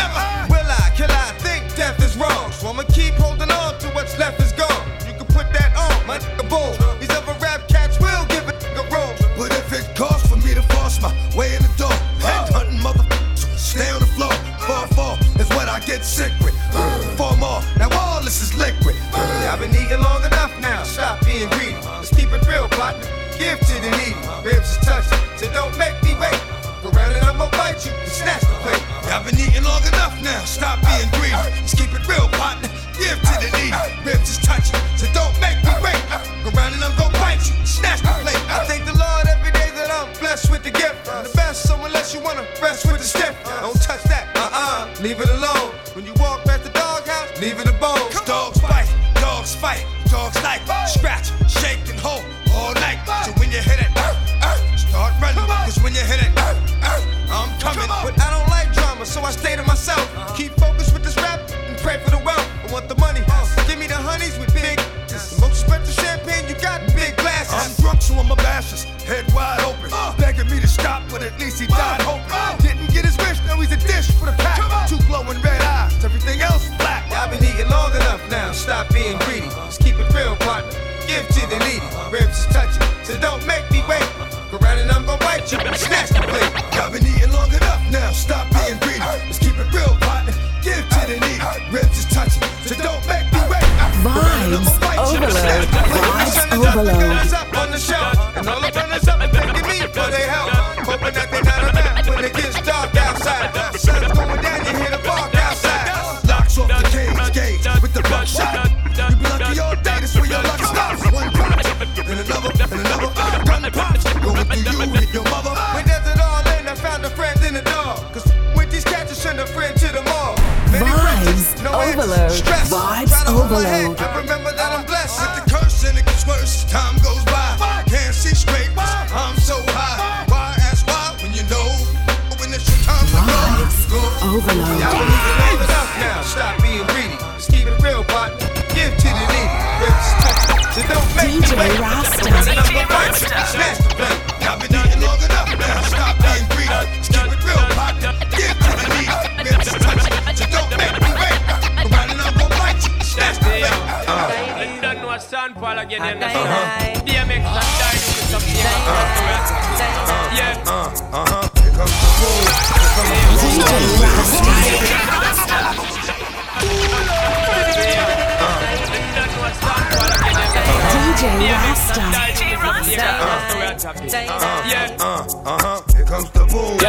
Speaker 2: Back.
Speaker 21: Y'all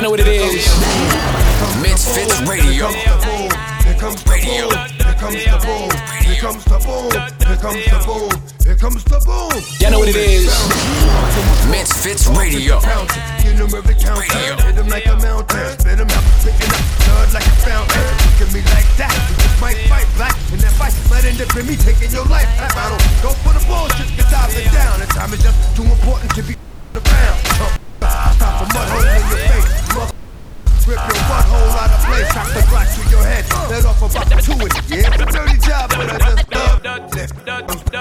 Speaker 26: know what
Speaker 6: it is. MizFitz Radio.
Speaker 1: Here comes Radio. Here comes the boom. Here comes the boom. Here comes the boom. Here comes the boom.
Speaker 6: Y'all know what it is. MizFitz Radio.
Speaker 1: Get them every counter. Hit them like a mountain. Spit them out. picking up. Blood like a fountain. Look at me like that. You just might fight black. And that fight might end up in me taking your life. I battle. go for the bullshit. Get down. The time is just too important to be. head, let off about two in it. Yeah, Dirty job, but I just love it.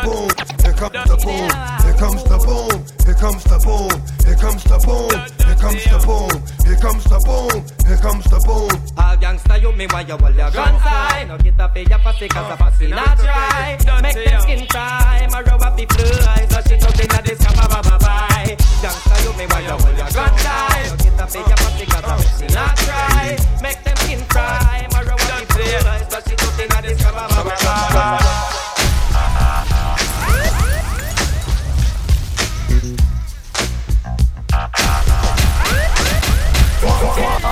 Speaker 1: Boom comes the boom. Here comes the boom. Here comes the boom. Here comes the boom. Here comes the boom. Here comes the boom. Here comes the boom.
Speaker 27: All gangsta you me why you all your guns high. No get up here, fussy, cause the fussy not dry. Make them skin cry. My rubber be eyes. So she talking at this cover, bye bye. Gangsta you me why you all your guns high. No get up here, fussy, cause the fussy not dry. Make them skin cry. My rubber be eyes. So she talking at this cover, bye
Speaker 28: bye.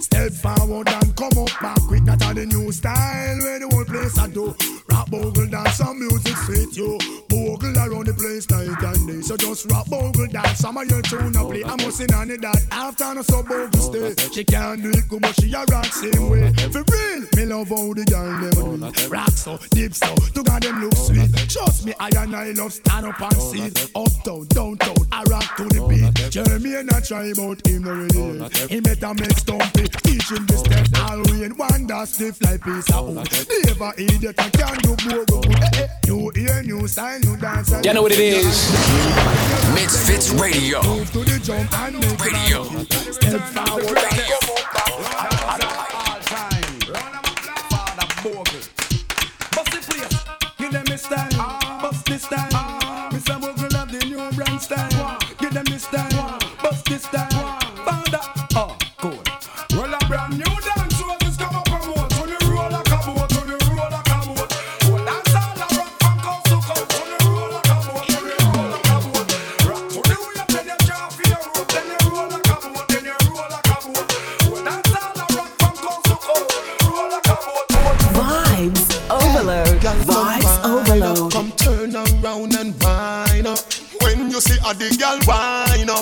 Speaker 28: Step forward and come up back quick. Not a the new style where the whole place I do. Rock bogle dance, some music fit you. Bogle around the place night and day. So just rock bogle dance, some of your tune I play. I'm missing on it that after no so bogle stay. She can't do it good, but she a rock same way. For real, me love how the girl them do it. Rock so, deep so, to God them look sweet. Trust me, I and I love stand up and see it. Uptown, downtown, I rock to the beat. Jeremy and I try about him no really. He better make stumpy, teach him the step. All we in one that stiff like piece of wood. Never idiot, I can't do bogo. Eh, eh. New ear, new style, new dance.
Speaker 6: You know what it is. MizFitz Radio.
Speaker 28: Move to the jump and make
Speaker 6: Radio.
Speaker 28: Step forward and
Speaker 19: come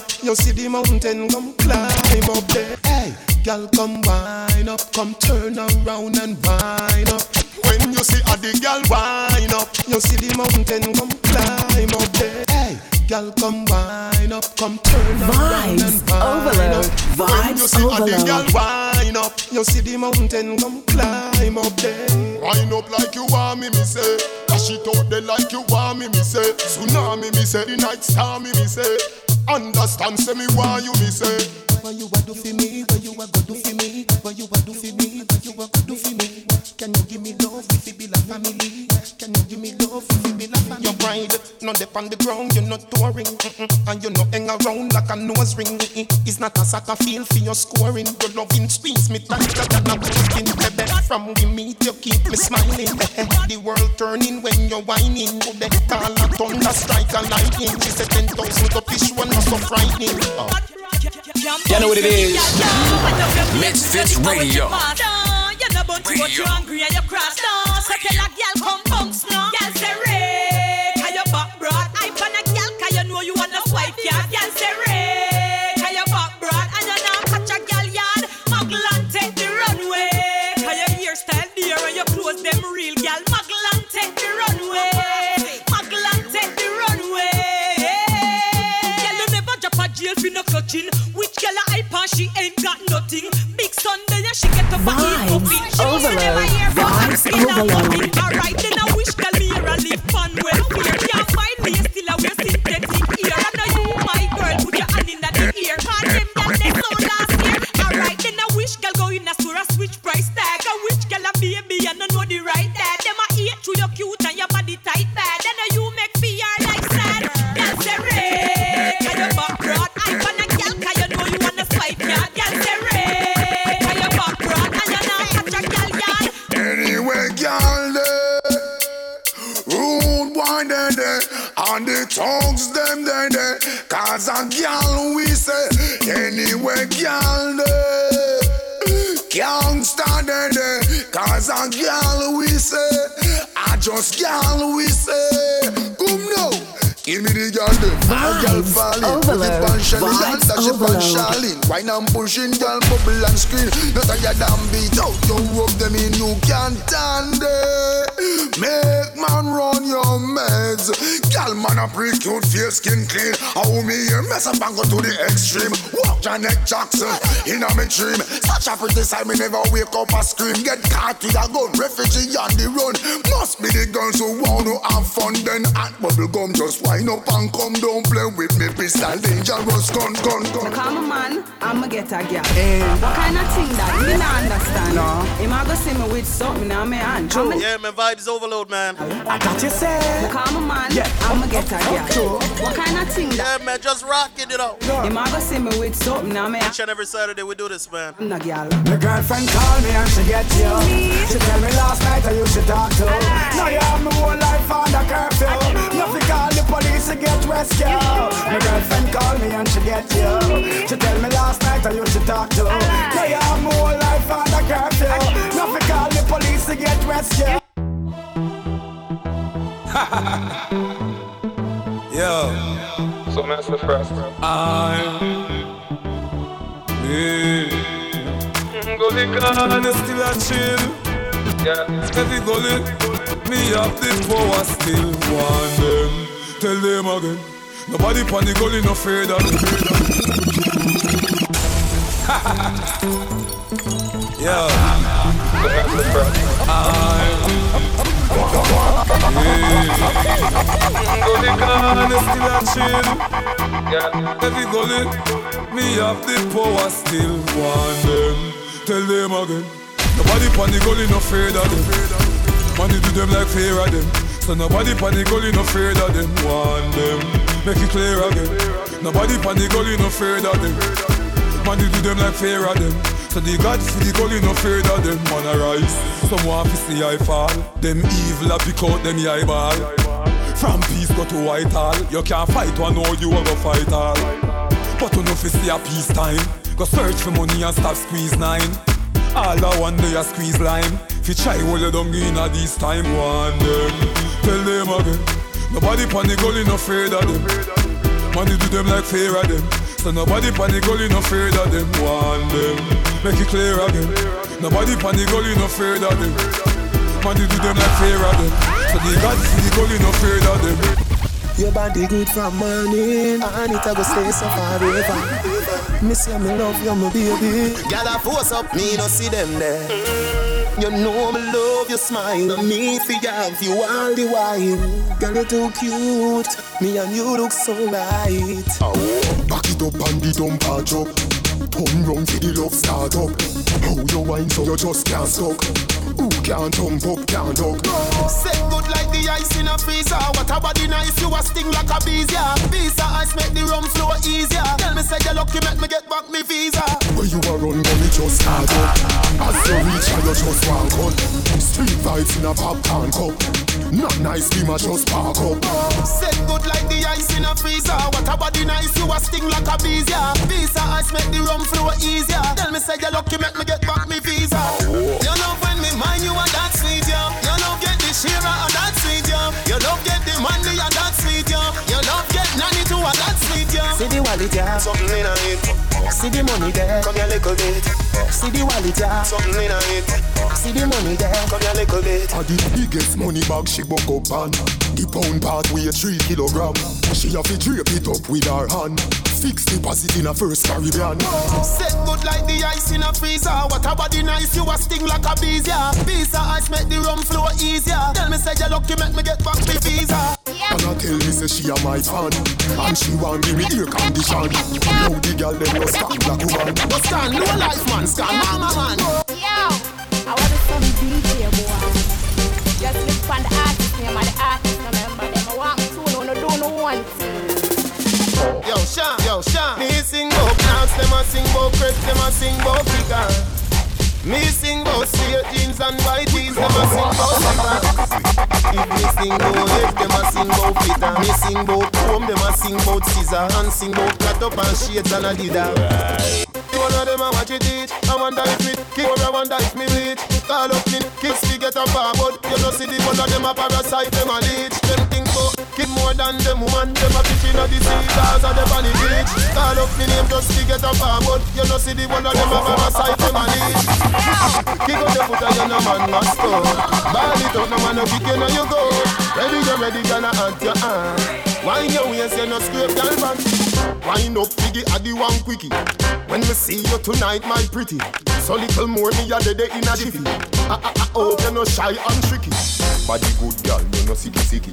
Speaker 19: up, you see the mountain come climb up there. Hey, girl come wind up, come turn around and wind up. When you see a the girl wind up, you see the mountain come climb up there. Hey, girl come wind up, come turn around
Speaker 2: Vibes
Speaker 19: and wind
Speaker 2: overload.
Speaker 19: up. When you
Speaker 2: Vibes
Speaker 19: see a the
Speaker 2: overload.
Speaker 19: girl wind up, you see the mountain come climb up there. Wind up like you want me, me say. Dash it out there like you want me, me say. Tsunami, me say. The night star, me, me say. Understand, say me why you, me say. What you a do for me? What you a go do for me? What you a do for me? What you a go do for me? Can you give me love if it be like family? Can you give me love if it be like family? Your pride, not dip on the ground, you're not touring, mm-mm. and you're not hang around like a nose ring. It's not a soccer field for your scoring. Your loving squeeze me tighter than a pumpkin, baby. From we meet, you keep me smiling. (laughs) The world turning when you're whining. Go the call a thunder strike a lightning. She said ten thousand to fish one not so frightening. Oh.
Speaker 6: You know what it is. MizFitz Radio.
Speaker 29: You jail for no clutching. Which girl a hype and she ain't got nothing. Big Sunday and she get up and eat. She never hear from
Speaker 2: Vibes
Speaker 29: skin and
Speaker 2: overload.
Speaker 29: nothing. Alright, then I a girl,
Speaker 13: we. I just girl, we. Them. Girl falling. Put it on Shelly and
Speaker 2: Vibes
Speaker 13: dash on
Speaker 2: overload.
Speaker 13: Charlene. Wine and pushing, girl, bubble and screen. Not a damn beat out. You rub them in, you can't stand it. Make man run your meds. Girl, man, a pretty cute, face skin clean. How me here, mess up and go to the extreme. Walk Janet Jackson in a me dream. Such a pretty side, me never wake up and scream. Get caught with a gun, refugee on the run. Must be the girls who want to have fun. Then at bubble gum, just wind up and come down. Play with me, pistol dangerous gun, gun, gun.
Speaker 10: Come on, man, I'ma get a girl. Eh. What kind of thing that? Me not understand. No. Him a go see me with something on me hand.
Speaker 3: Yeah, man, vibes vibes overload, man.
Speaker 10: I got you say. Come on, man. Yeah. I'ma get a girl. What kind of thing?
Speaker 3: that Yeah, man, just rocking it out.
Speaker 10: You might go see me with something now, man.
Speaker 3: Each and every Saturday we do this, man.
Speaker 10: I'm not girl.
Speaker 12: My girlfriend called me and she get you. She tell me last night I used to talk to. Now you have my whole life under curfew. Nothing call the police to get rescue. My girlfriend called me and she get you. She tell me last night I used to talk to. Now you have my whole life under curfew. Nothing call the police to get rescue. (laughs)
Speaker 30: Yo. So Master Frost. I'm me. Gully can still a chill. Yeah. Every gully, me have the power still. Want them, tell them again. Nobody pan the gully no afraid of (laughs) Yeah. Can still. Yeah. (laughs) Every gully, me have the power still. Want them, tell them again. Nobody pan the gully no afraid of them. Money do them like fear of them. So nobody pan the gully no afraid of them. Want them, make it clear again. Nobody pan the gully no afraid of them. Money do them like fear of them. So the gods for the gully no afraid of them. Man arise, some want to see I fall. Them evil a pick out them eyeball. From peace go to Whitehall. You can't fight one, no you a go fight all. But you fi see a peace time. Go search for money and stop squeeze nine. All I want day a squeeze lime. Fi try hold you down in a this time one them. Tell them again. Nobody pan the gully no afraid of them. Money do them like fear of them. So nobody pan the gully no afraid of them. Want them. Make it clear again. Nobody pan the gully no afraid of them. Money do them like fear of them. So the gods see the gully no afraid of them.
Speaker 31: Your body good from morning And it a go stay so forever Miss you, me love you, my baby
Speaker 19: Girl, I force up, me no see them there. You know me love your smile. Me fi have you all the while.
Speaker 31: Girl, you too cute Me and you look so right
Speaker 32: Back it up and the dump a drop. Turn round for the love start up. How you wine so you just can't stop. Who can't jump up, can't duck.
Speaker 19: Set good like the ice in a freezer. What a body nice, you a sting like a bees, yeah. Visa ice make the rum flow easier. Tell me say you lucky, make me get back me visa.
Speaker 32: Where you a run, when it just start up. As you reach, you just walk out. Street vibes in a popcorn cup. Not nice, be my just park up.
Speaker 19: Set good like the ice in a freezer. What a body nice, you a sting like a bees, yeah. Visa ice make the rum flow easier. Tell me say you lucky, make me get back me visa. Oh. You know when me mind you and money
Speaker 31: See the wallet, yeah
Speaker 19: Something in a it.
Speaker 31: See the money there
Speaker 19: Come here little bit.
Speaker 31: See the wallet, yeah
Speaker 19: Something in a it.
Speaker 31: See the money there
Speaker 19: Come here little bit.
Speaker 32: A the biggest money bag she buck up on. The pound part weigh three kilogram. She have to drape it up with her hand. Fix the deposit in a first Caribbean.
Speaker 19: Set good like the ice in a freezer. What a body nice, you a sting like a bees, yeah. Visa ice make the rum flow easier. Tell me say you lucky, make me get back me visa.
Speaker 32: And I tell me say she a my fan And she want give me air condition Now the girl them no stand like woman
Speaker 19: No stand, no life man, stand mama man.
Speaker 33: Yo, I want some DJ boy. Just look on the artist name and the artist remember them. I want to know, no do no one.
Speaker 19: Yo, Sean, yo, Sean. Me sing about dance, them a sing about crepe, them a sing about figure. Me sing about straight jeans and white tees, them a sing about zipper. If me sing about head, them a sing about flitter. Me sing about comb, them a sing about scissor. And sing about cut up and shades and a adidas. One of them a watch it eat. I wonder if me kick or I wonder if me bleach. Call up me kicks to get a forward. You know see the one of them a parasite, them a leech. Them kid more than them woman. Them a fish inna the sea, cause of them on the beach. Call up me name just to get a forward. You know see the one of them a parasite, them a leech. Kick out the foot and you no man must go. Ball it out, no man no kick you now you go. Ready, you ready, gonna hunt your hand. Wine your waist, you no scrape girl back. Wind up, piggy, I the one quickie. When me see you tonight, my pretty. So little more me a dead in a jiffy. Ah ah ah, oh, you no shy and tricky.
Speaker 32: Body good girl, you no sicky sicky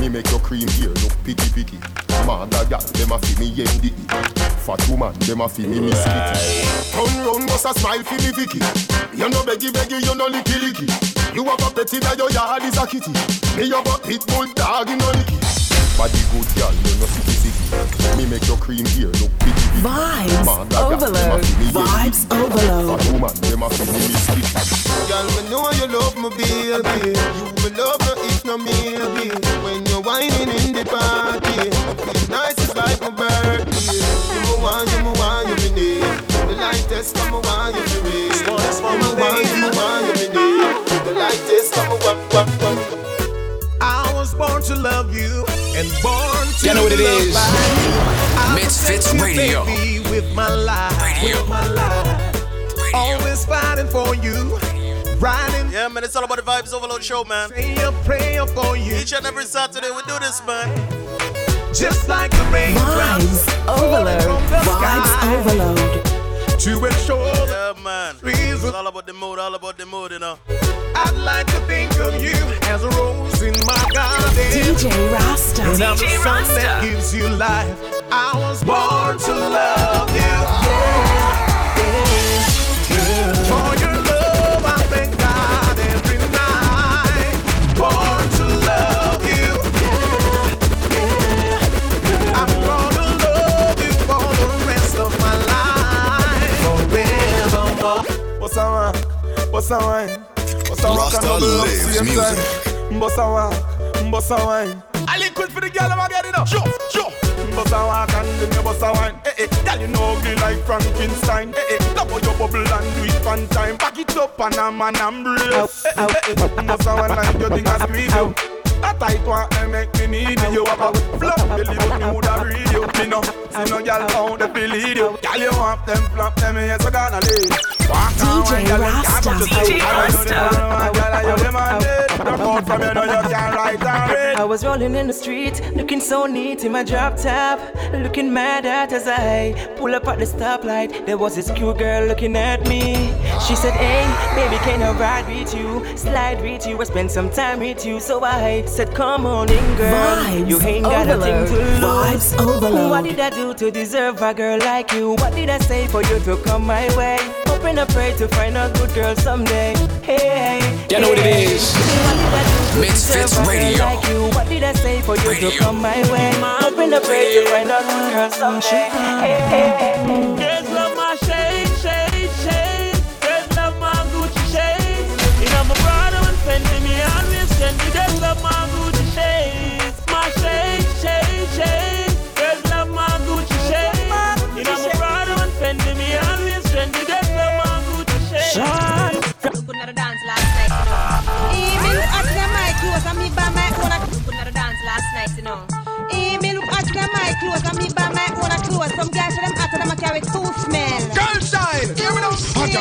Speaker 32: Me make your cream here look picky picky Mother girl, them a fi me yendi Fat woman, them a fi me miss kitty
Speaker 19: Turn round, bust a smile for me Vicky. You no beggy beggy, you no licky licky.
Speaker 1: You have a pet in your yard is a kitty. Me have a pit bull dog in a licky. Body good girl, you no city city. Me make your cream here look pretty.
Speaker 2: Vibes
Speaker 1: Man, that got them a
Speaker 2: overload.
Speaker 1: feel me, yeah.
Speaker 2: Vibes Ovaload.
Speaker 1: Fat woman, them a feel me sticky.
Speaker 19: Girl, me know you love me, baby. You me love me if no maybe. When you're whining in the party, feel nice, it's like my birthday. You me want, you me want, you me need. The lightest, come me want, you me read. You me want, you me want, you me need. The lightest, come me want, want, want.
Speaker 25: I was born to love you and born to
Speaker 6: You know what it
Speaker 25: love
Speaker 6: is.
Speaker 25: I
Speaker 6: MizFitz
Speaker 25: protect you,
Speaker 6: Radio.
Speaker 25: baby, with my life.
Speaker 6: Radio.
Speaker 25: With my life. Always fighting for you. Riding.
Speaker 3: Yeah, man, it's all about the Vibes Ovaload show, man.
Speaker 25: Say a prayer for you.
Speaker 3: Each and every Saturday we do this, man.
Speaker 25: Just like the rain
Speaker 2: Vibes Ovaload. Vibes Ovaload.
Speaker 25: To ensure
Speaker 3: Yeah, man. It's all about the mood, all about the mood, you know.
Speaker 25: I'd like to think of you as a rose in my garden.
Speaker 2: DJ Rasta.
Speaker 25: And I'm the
Speaker 2: DJ
Speaker 25: sun that gives you life. I was born to love you. Yeah, What's up, man? What's up,
Speaker 13: Rasta
Speaker 25: man?
Speaker 13: lives music.
Speaker 25: Bossa walk, bossa wine. I liquid for the girl, I'm getting up. Sure, sure. Bossa walk and then you bossa wine. Eh, eh. Girl, you know ugly like Frankenstein. Eh, eh. Love how you bubble and do it fun time. Back it up and I'm an embrace. Eh, eh, eh, eh. Bossa wine like you think I squeeze you. A tight one, I make me need you. A flop belly, but me woulda read you. Me no, see no girl out feel lead you. Girl, you want them flop, them yes I gonna lead. Walk on,
Speaker 2: DJ
Speaker 25: girl, you can't
Speaker 2: Rasta.
Speaker 25: touch the
Speaker 2: DJ
Speaker 25: side. I know the
Speaker 2: Rasta.
Speaker 25: number you demanded. Drop out from you, know you can't write and read.
Speaker 34: I was rolling in the street, looking so neat in my drop top, looking mad at as I pull up at the stoplight. There was this cute girl looking at me. She said, Hey, baby, can I ride with you? Slide with you, I spend some time with you. So I said, Come on in, girl.
Speaker 2: Vibes
Speaker 34: you ain't got a thing to
Speaker 2: overload.
Speaker 34: lose.
Speaker 2: Vibes Ovaload.
Speaker 34: What did I do to deserve a girl like you? What did I say for you to come my way? Hoping I pray to find a good girl someday. Hey,
Speaker 6: You know what it
Speaker 34: hey.
Speaker 6: is.
Speaker 34: What did I do to
Speaker 6: MizFitz
Speaker 34: deserve a girl
Speaker 6: Radio.
Speaker 34: like you? What did I say for you
Speaker 6: Radio.
Speaker 34: to come my way? Hoping to pray to find a good girl someday. Hey, hey, hey. Girls love my Gucci shades. My shade, shade, shade. Girls love my Gucci shades. You know and me always me. Girls love my Gucci shades.
Speaker 10: Dance last night, you know. At night, you my own clothes. Some guys them and them a carry two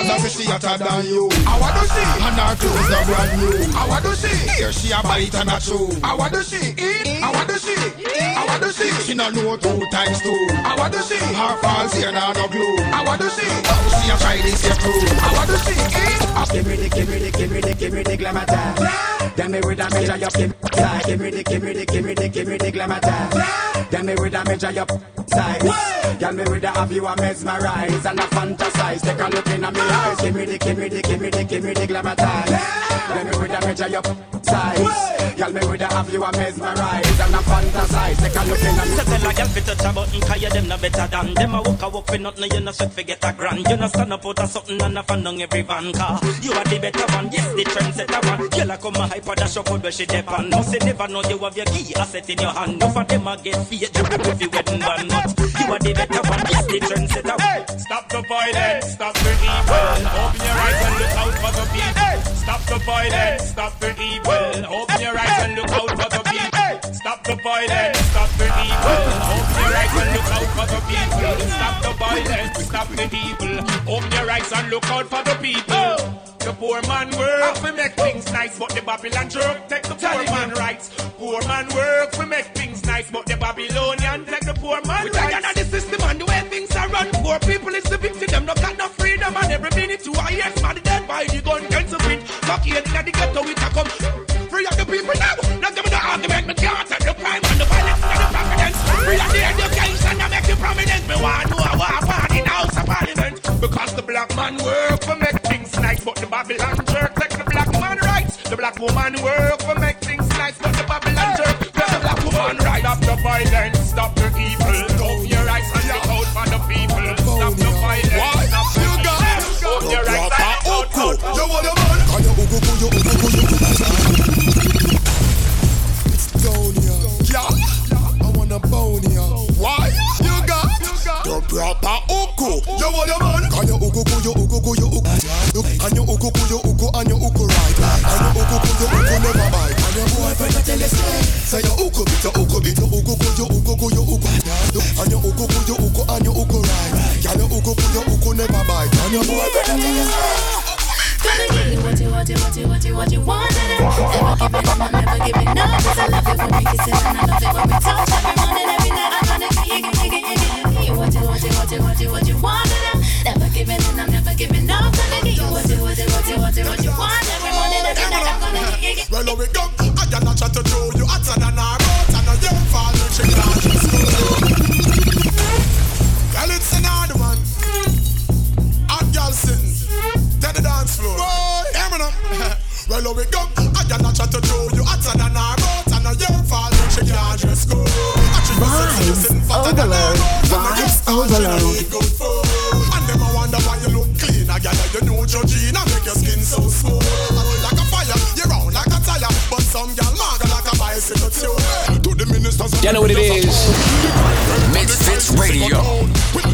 Speaker 1: me now. Hotter than she hotter than you. I want to see, and her clothes are brand new. I want to see, here she a bite and a chew. I want to see, eat. I want to see, I want to see. She no know two times two. I want to see, her falls here now no glue. I want to see, how she a try this here too. I want to see, eat.
Speaker 35: Ah, give me the, give me the, give me the, give me the glamour time. Then me with a measure your give side. Give me the, give me the, give me the, give me the glamour time. Then me with a measure your size. Girl, me with a have you a mesmerize and a fantasize. Take a look in my eyes. Give me the, give me the, give me the, give me the glamour time. Then me with a measure your size. Girl, me with a have you a mesmerize and a fantasize. Take a look in my
Speaker 36: So tell a girl fi touch a button, cause you them no better than them a walk a walk fi nothing, you no sweat fi get a grand. You no stand up out of something and a fan down every van car. You are the better one, yes, the trendsetter one. Girl a come a hype and dash up out where she depend. Must you never know you have your key asset in your hand. No for them a get feet, you go fi wedding band. You are the better one, yes, the trendsetter one.
Speaker 37: Stop the violence, stop the the violence, stop the evil. Open your eyes and look out for the people. Stop the violence, stop the evil. Open your eyes and look out for the people. Stop the violence, stop the evil. Open your eyes and look out for the people. The poor man work we make things nice, but the Babylon jerk take the poor man rights. Poor man work we make things nice, but the Babylonian take the poor man we rights. We the system and the way things are run. Poor people is the victim, them no got no freedom, and every minute you are of in the ghetto, we can come. Free up the people now. Not give me the argument, me can't the crime and the violence and the providence. Free up the education and make it prominent. Me want know what happened in House of Parliament. Because the black man work for make things nice, but the Babylon church take the black man rights.
Speaker 38: The black woman
Speaker 13: work proper ugu. You want a man? Can you gu you gu you ugu? And you gu you ugu and you ugu right. And you gu you ugu never bite. And your boyfriend a tell you say, say you ugu bit you ugu bit you gu you gu you ugu. And you gu you ugu and you ugu right. Can you gu you ugu never bite. And your boyfriend a tell you say.
Speaker 39: Gonna give you what you, what you, what you, what you, what you want and I Never give it I'm never giving up Cause I love it when we kiss it and I love it when we touch Every morning, every night What you, what you, what you, what you, what you want Never giving and I'm never giving up Gonna give you what you, what you, what you, what you, what you want Every morning, every night I'm gonna give you, you
Speaker 13: Well, we go. I got not chat to do you hotter than a boat, and now you're falling she can't just go. Girl, it's another one. Hot girl sitting, to the dance floor. Boy, now. Well, we go. I got not chat do you you Georgina make your skin so smooth. Like a fire, you're round like a tire. But some gal maga like a bicycle too. To the ministers
Speaker 6: You know what it is. MizFitz Radio.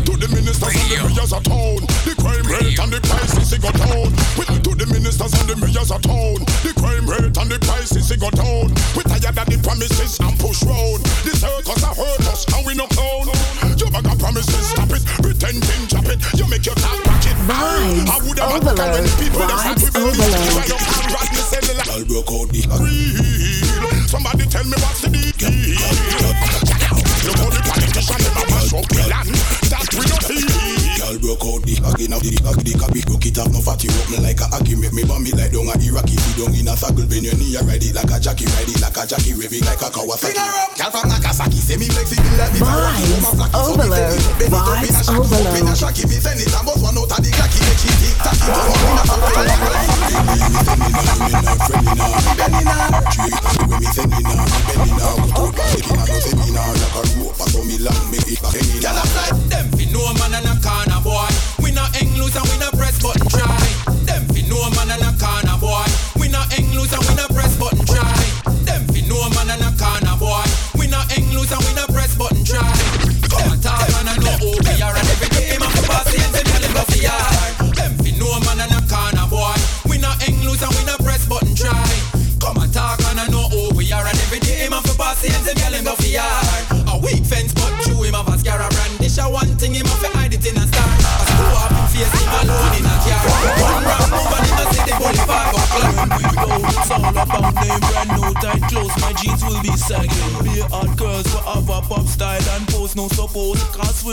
Speaker 13: To the ministers and the mayors of town. The crime rate and the prices it go down. To the ministers and the mayors of town. The crime rate and the prices it go down. We tired of the promises and push round. The circus a hurt us and we no clown.
Speaker 2: Vibes Ovaload. Vibes Ovaload.
Speaker 13: I'll broke out the real. Somebody tell me what's the deal. Look how the politician them mash up the land. That we no feel. Girl broke out the again of the ag the copy broke it off no fatty open like a hockey make me bomb it like down a Iraqi sit down in a circle bend your knee ride it like a jockey ride it like a jockey wave it like a Kawasaki. Girl from Nagasaki say me flexible like me
Speaker 2: Vibes Ovaload. Vibes
Speaker 13: Ovaload. me send it and boss one out it up bending no seminar like a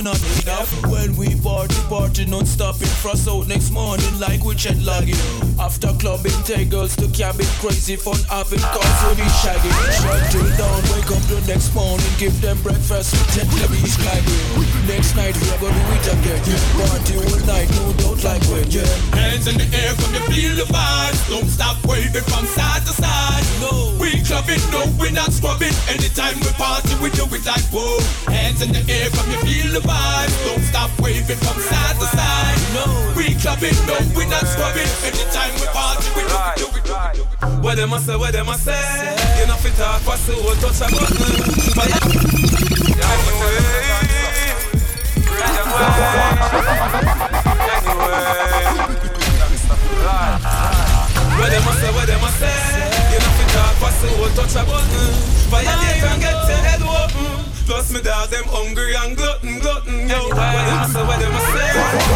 Speaker 30: When we party, party non stopping. Frost out next morning like we jet lagging. After clubbing, take girls to cabin. Crazy fun having cause we be shagging. Shut till down, wake up the next morning. Give them breakfast, we take them each lagging. Next night we are gonna do it again. Party all night, no doubt like when, yeah.
Speaker 5: Hands in the air from the feel the vibes. Don't stop waving from side to side. No, we clubbing, no, we're not scrubbing. Anytime we party, we do it like whoa. Hands in the air from you feel the vibes. Don't stop waving from side to side. No, we clubbing, no, we're not scrubbing. Anytime we party, we do it, do.
Speaker 30: What them a say, what them a say You know fit talk fast, so we'll touch a button Fire What them a say, what them a say You know fit talk so we'll touch a button. Fire Violate and get your head open. Plus me dog them hungry and glutton, glutton, yo. What them say, what them say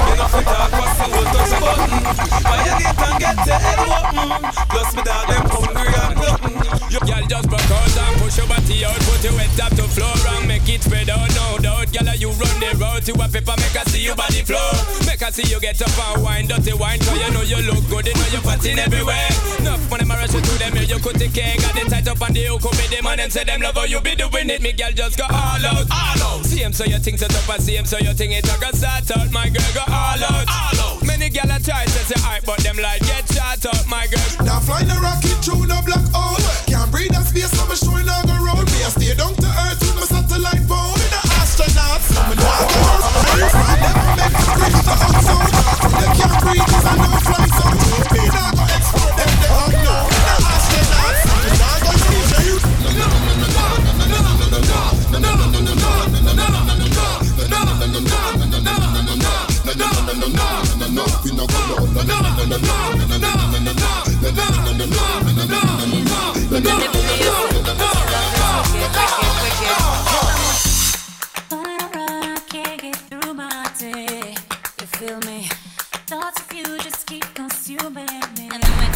Speaker 30: You know fit talk so we'll touch a button. Violate and get your head open. Plus me dog them hungry and glutton.
Speaker 21: Girl, just broke out and push your body out Put your head up to floor and make it spread out. No doubt, you run the road to a paper, make I see you body flow. Make I see you get up and wine, dirty wine, cause you know you look good, you know you're fatting everywhere. Enough money, my rush to them, you could take care, got it tight up on the hook, be them and say them love how you be doing it. Me girl just go all out, all out. See him so your thing set up, I see him so your thing it, I got start out, my girl go all out, all out. Many gal I try to say I, but them like get shot up, my girl.
Speaker 13: Now fly the rocket through the black
Speaker 2: hole.
Speaker 39: Can't breathe that space, I'm showing on the road. Me I stay down to
Speaker 3: earth with my satellite. Let me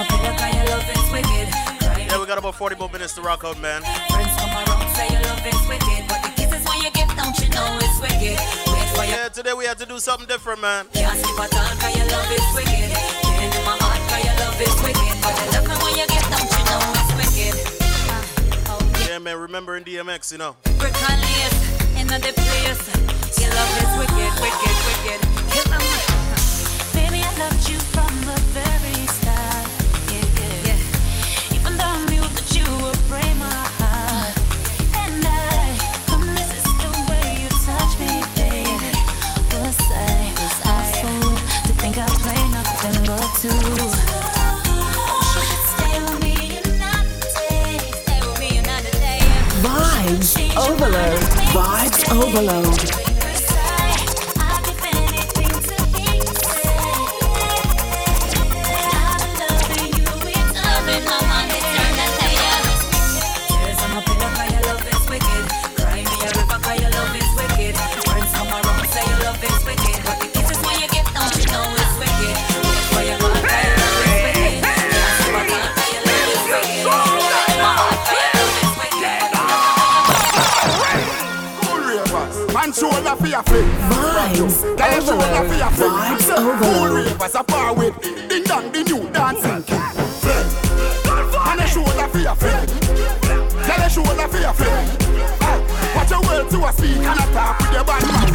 Speaker 39: Yes, I'm a pillar, 'cause your love is wicked.
Speaker 3: Yeah, we got about 40 more minutes to rock out, man.
Speaker 39: Friends come around, say your love is wicked. But the kisses when you give, don't you know it's wicked? Wait for your
Speaker 3: Yeah, today we had to do something different, man.
Speaker 39: can't sleep at all, 'cause your love is wicked. Pain in my heart, 'cause your love is wicked. But the love when you give, don't you know it's wicked?
Speaker 3: Uh, oh, yeah, man, remembering DMX, you know.
Speaker 39: Brick and lace, in the place. Your love is wicked, wicked, wicked. Kill 'em. Baby, I loved you from the very
Speaker 2: overload. Vibes overload.
Speaker 28: Your flip.
Speaker 2: Vibes
Speaker 28: Girl shoulder for your flip.
Speaker 2: Vibes
Speaker 28: Cool
Speaker 2: overload.
Speaker 28: ravers a par with. Ding dong, the new dancing king. Flip. Man a shoulder for your flip. Girl a shoulder for your flip. Watch your words to a speak and a talk with your bad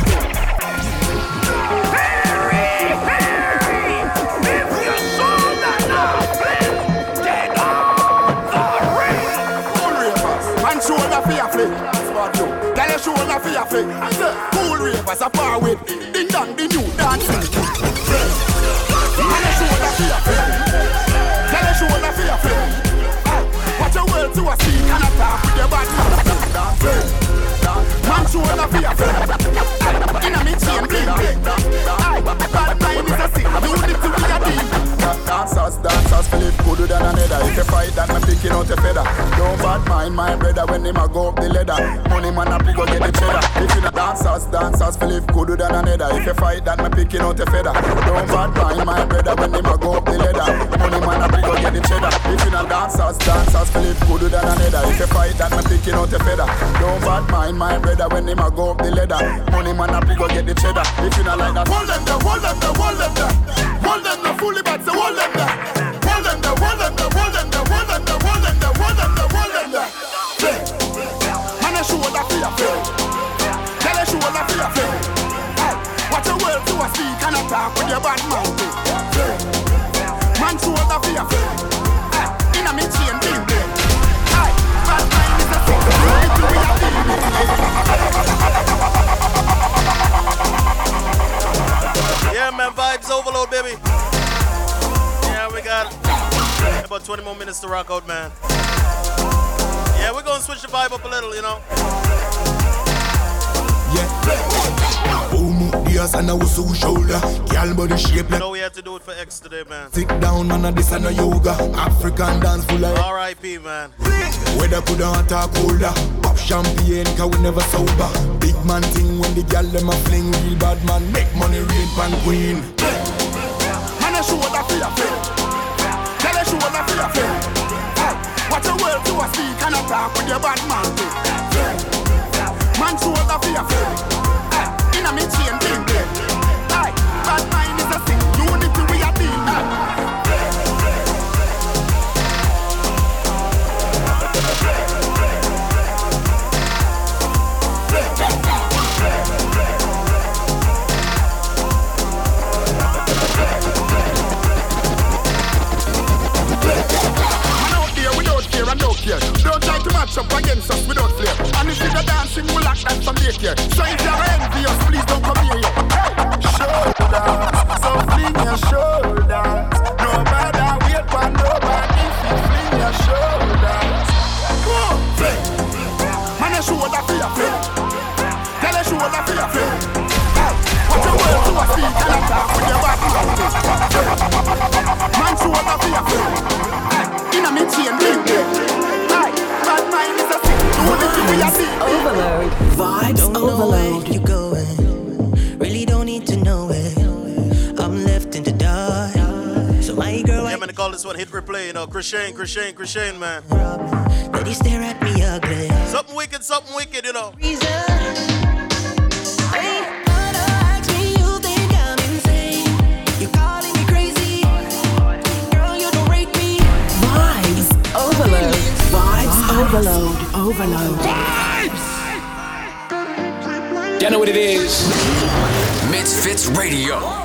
Speaker 28: the new dancing
Speaker 1: good than another. If you fight, then I'm picking out a feather. Don't bad mind my brother when him a go up the ladder. Money man up, go get the cheddar. If you not dancers, dancers, Philip good than another. If you fight, then I'm picking out a feather. Don't bad mind my brother when him a go up the ladder. Money man up, go get the cheddar. If you not dancers, dancers, Philip good than another. If you fight, then I'm picking out a feather. Don't bad mind my brother when him a go up the ladder. Money man up, go get the cheddar. If you not like that,
Speaker 28: Hold them there, hold them there, hold them there. Hold them there fully, but say hold them there.
Speaker 3: Overload, baby. Yeah, we got about 20 more minutes to rock out, man. Yeah, we're gonna switch the vibe up a little, you know. Yeah.
Speaker 1: Boom up the ass and I was so shoulder. Girl body shape
Speaker 3: You
Speaker 1: like
Speaker 3: know we had to do it for X today, man.
Speaker 1: sit down man, and this and a yoga. African dance full of
Speaker 3: R.I.P. man.
Speaker 1: Weather could hot or colder Pop champagne cause we never sober Big man thing when the gal them a fling Real bad man make money rain pan queen
Speaker 28: Man a shoulder for your flip. Tell a shoulder for your. Hey, watch your words to a speak and a talk with your bad man. Man shoulder for your flip. Hey, inna me chain bling bling. Bad mind is a thing. Unity we a deal. here. Don't try to match up against us without flair. And if you're dancing, we'll act that some late here. So if you're envious, please don't come near here. Hey! Shoulders, so fling your
Speaker 3: shoulders. No matter wait for nobody, if you
Speaker 10: fling your shoulders. Go,
Speaker 3: fling. Man, a shoulder for your
Speaker 2: fling. Tell a shoulder for
Speaker 6: your fling. Watch your words to a
Speaker 10: speak and attack with your body. Man, shoulder for your fling. I'm gonna call this one hit replay. You know, Christian, Christian, Christian, man. That you stare at me ugly. Something wicked, something wicked, you know. Reason. overload. Vibes overload. Overload. You know what it is? MizFitz Radio.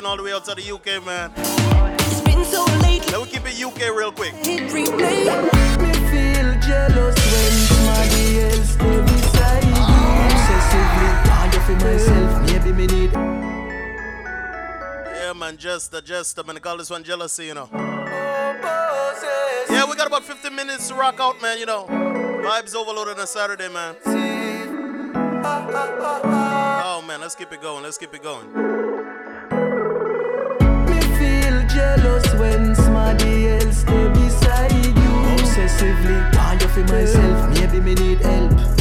Speaker 10: Yeah,
Speaker 3: all the way out to the UK, man.
Speaker 10: It's been so late.
Speaker 3: Let me keep it UK real quick.
Speaker 10: Hit.
Speaker 40: Me feel jealous when somebody else stay beside you. Obsessively, want you for myself. Maybe me need.
Speaker 3: Yeah, man, just the just, man, they call this one jealousy, you know. Yeah, we got about 15 minutes to rock out, man, you know. Vibes overloaded on a Saturday, man. Oh, man, let's keep it going, let's keep it going.
Speaker 40: Jealous when somebody else stay beside you. Obsessively, you for myself. Maybe me need help.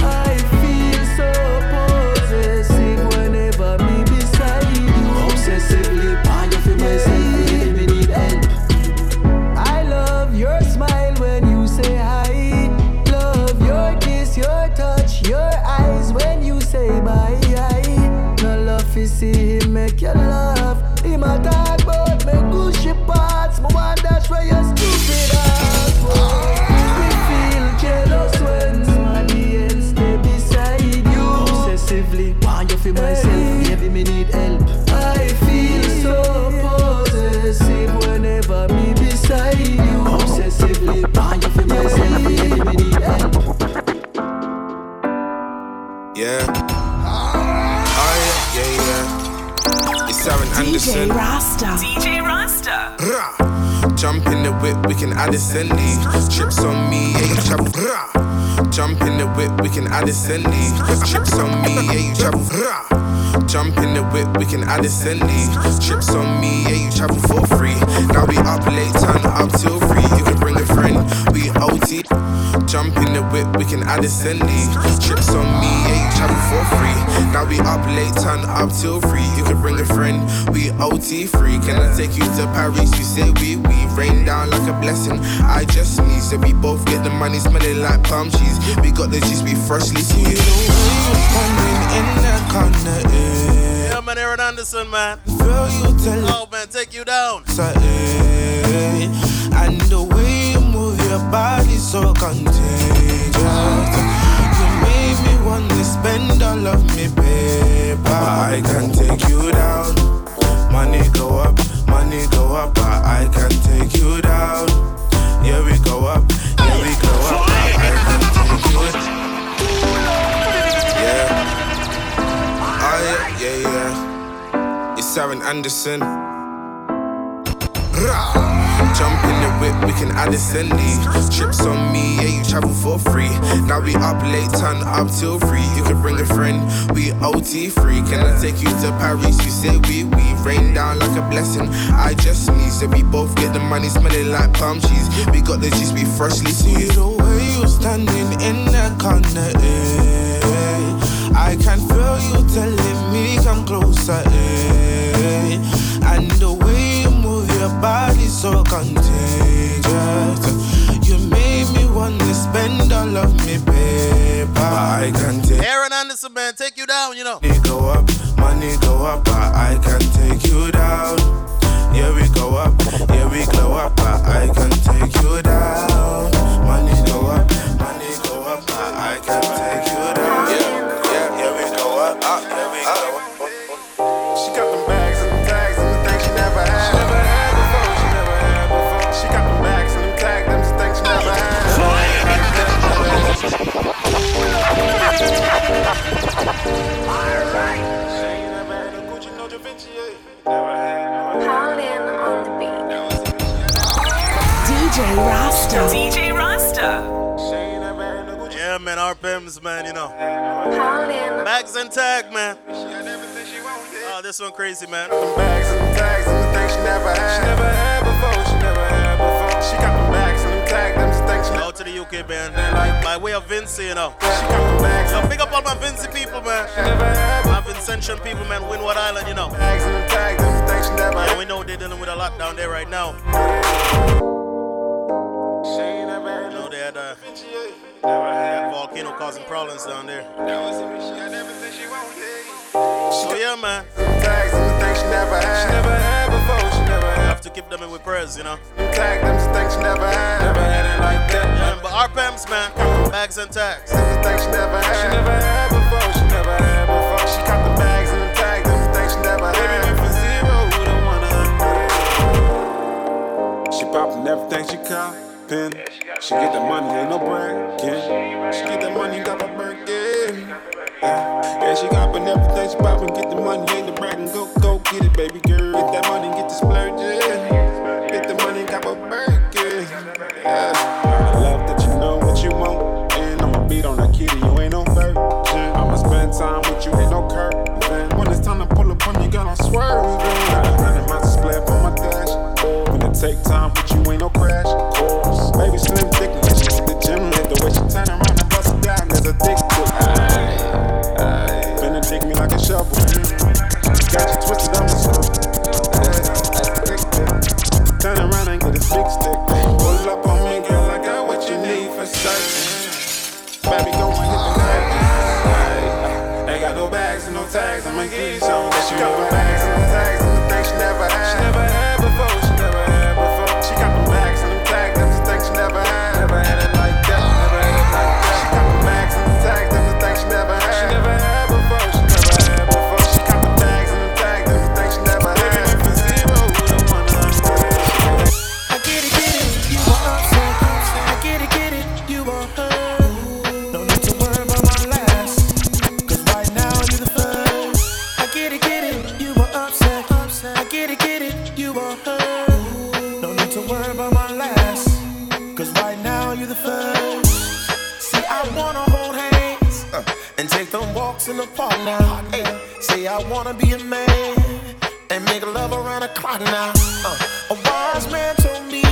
Speaker 41: Anderson.
Speaker 2: DJ Rasta.
Speaker 41: DJ Rasta. Jump in the whip, we can add ascendi. Trips on me, yeah, you travel. Rah. Jump in the whip, we can add ascendi. Trips on me, yeah, you travel. Rah. Jump in the whip, we can add ascendi. Trips on me, yeah, you travel for free. Now we up late, turn up till free. You can bring a friend, we OT. Jump in the whip, we can add ascendi. Trips on me, you travel for free. Now we up late, turn up till free. You can bring a friend, we OT free. Can I take you to Paris? You say we, we rain down like a blessing. I just need so we both get the money smelling like palm trees. We got the juice, we freshly squeezed. in the corner, eh.
Speaker 3: Yeah, man, Aaron Anderson, man.
Speaker 41: Girl, you tell
Speaker 3: Oh, man, take you down.
Speaker 41: eh. And the way you move your body so contagious. Spend all of me paper. I can take you down. Money go up, money go up, I can take you down. Here we go up, here we go up, I can take you Yeah. Oh yeah, yeah, yeah. It's Aaron Anderson. Rah. Jump in the whip, we can add assembly. Trips on me, yeah, you travel for free. Now we up late, turn up till three. You can bring a friend, we OT free. Can I take you to Paris? You say we, we rain down like a blessing. I just sneeze, so we both get the money smelling like palm trees. We got the juice, we freshly see the way you standing in the corner. Eh. I can feel you telling me come closer. Eh. And the so contagious. You made me wanna spend all of me paper. I can take
Speaker 3: Aaron Anderson, man, take you down, you know.
Speaker 41: money go up, money go up, but I can take you down. Yeah, we go up, yeah, we glow up, but I can take you down. Go money
Speaker 3: this one crazy, man.
Speaker 13: Bags and them tags and the things she never had. She never had before. She never had before. She got them bags and them tags, them things she never
Speaker 3: Out to the UK, man. By way of Vincy, you know. So big up all my Vincy people, man. My Vincentian people, man. Windward Island, you know.
Speaker 13: Bags and them tags, them things she never
Speaker 3: Yeah, we know they're dealing with a lot down there right now. Had, uh, had volcano causing problems down there. So yeah, man.
Speaker 13: Tags and things she never had. She never had before. She never had.
Speaker 3: Have to keep them in with prayers, you know.
Speaker 13: Tag, them the things she never had. Never had it like that.
Speaker 3: Yeah, but RPMs, man. Bags and tags.
Speaker 13: Them things she never had. She never had before. She never had before. She got the bags and the tags, them things she never had. Baby, for zero, who don't wanna?
Speaker 42: She poppin' everything she coppin'. She get the money, ain't no bragging. She get the money, got my birthday. Yeah, yeah, she coppin' everything she poppin'. Get the money, ain't no bragging. Go, go get it, baby girl. Get that money, get the splurging. Get the money, got my birthday. Yeah, I love that you know what you want. And I'ma beat on that kitty, you ain't no virgin. I'ma spend time with you, ain't no curtain. When it's time to pull up on you, girl, I'm swerving. Running my split on my dash. It take time with you, ain't no crash. Baby slim thick, when she hit the gym, lit the way she turn around and bust it down, there's a dick aye. Finna dig me like a shovel. Got you twisted on slope. Turn around and get a big stick. Pull up on me, girl, I got what you need for certain. Baby, go and hit the night. Ain't got no bags and no tags, I'ma give you some that you
Speaker 13: got bags wanna
Speaker 40: be a man and make love around the clock now. Uh, a wise man told me,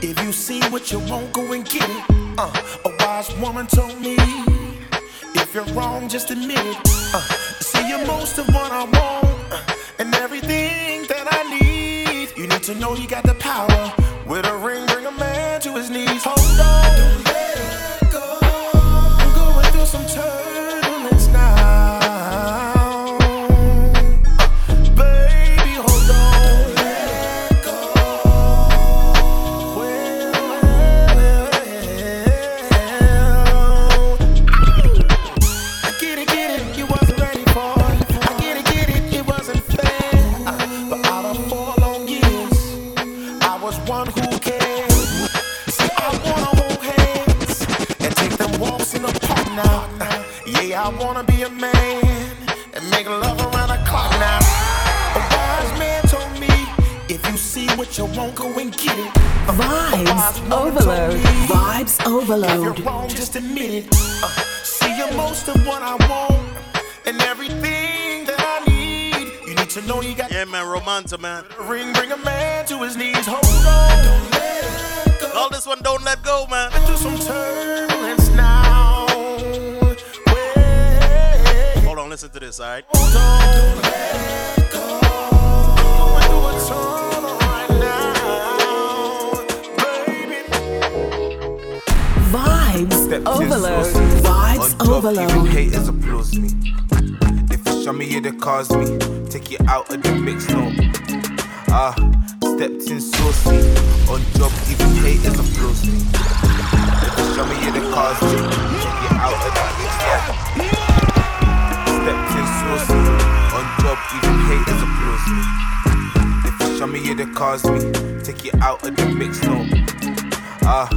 Speaker 40: if you see what you want, go and get it. Uh, a wise woman told me, if you're wrong, just admit it. Uh,
Speaker 2: overload.
Speaker 40: you're wrong, just admit it. Uh, see, you're most of what I want and everything that I need. You need to know you got
Speaker 3: Yeah, man, Romanta, man.
Speaker 40: ring, bring a man to his knees. Hold on, don't let go.
Speaker 3: All this one, don't let go, man.
Speaker 40: Through some turbulence now.
Speaker 3: Hold on, listen to this, alright?
Speaker 40: Hold on, don't let it go. Going through a
Speaker 2: Vibes overload. Vibes
Speaker 41: Even
Speaker 2: overload.
Speaker 41: haters applause me. If you show me you the cause me, take you out of the mix, no. Ah, stepped in saucy. On job, even haters applause me. If you show me you the cause me, take you out of the mix, yeah. Stepped in saucy. On job, even haters applause me. If you show me you the cause me, take you out of the mix, no. Ah,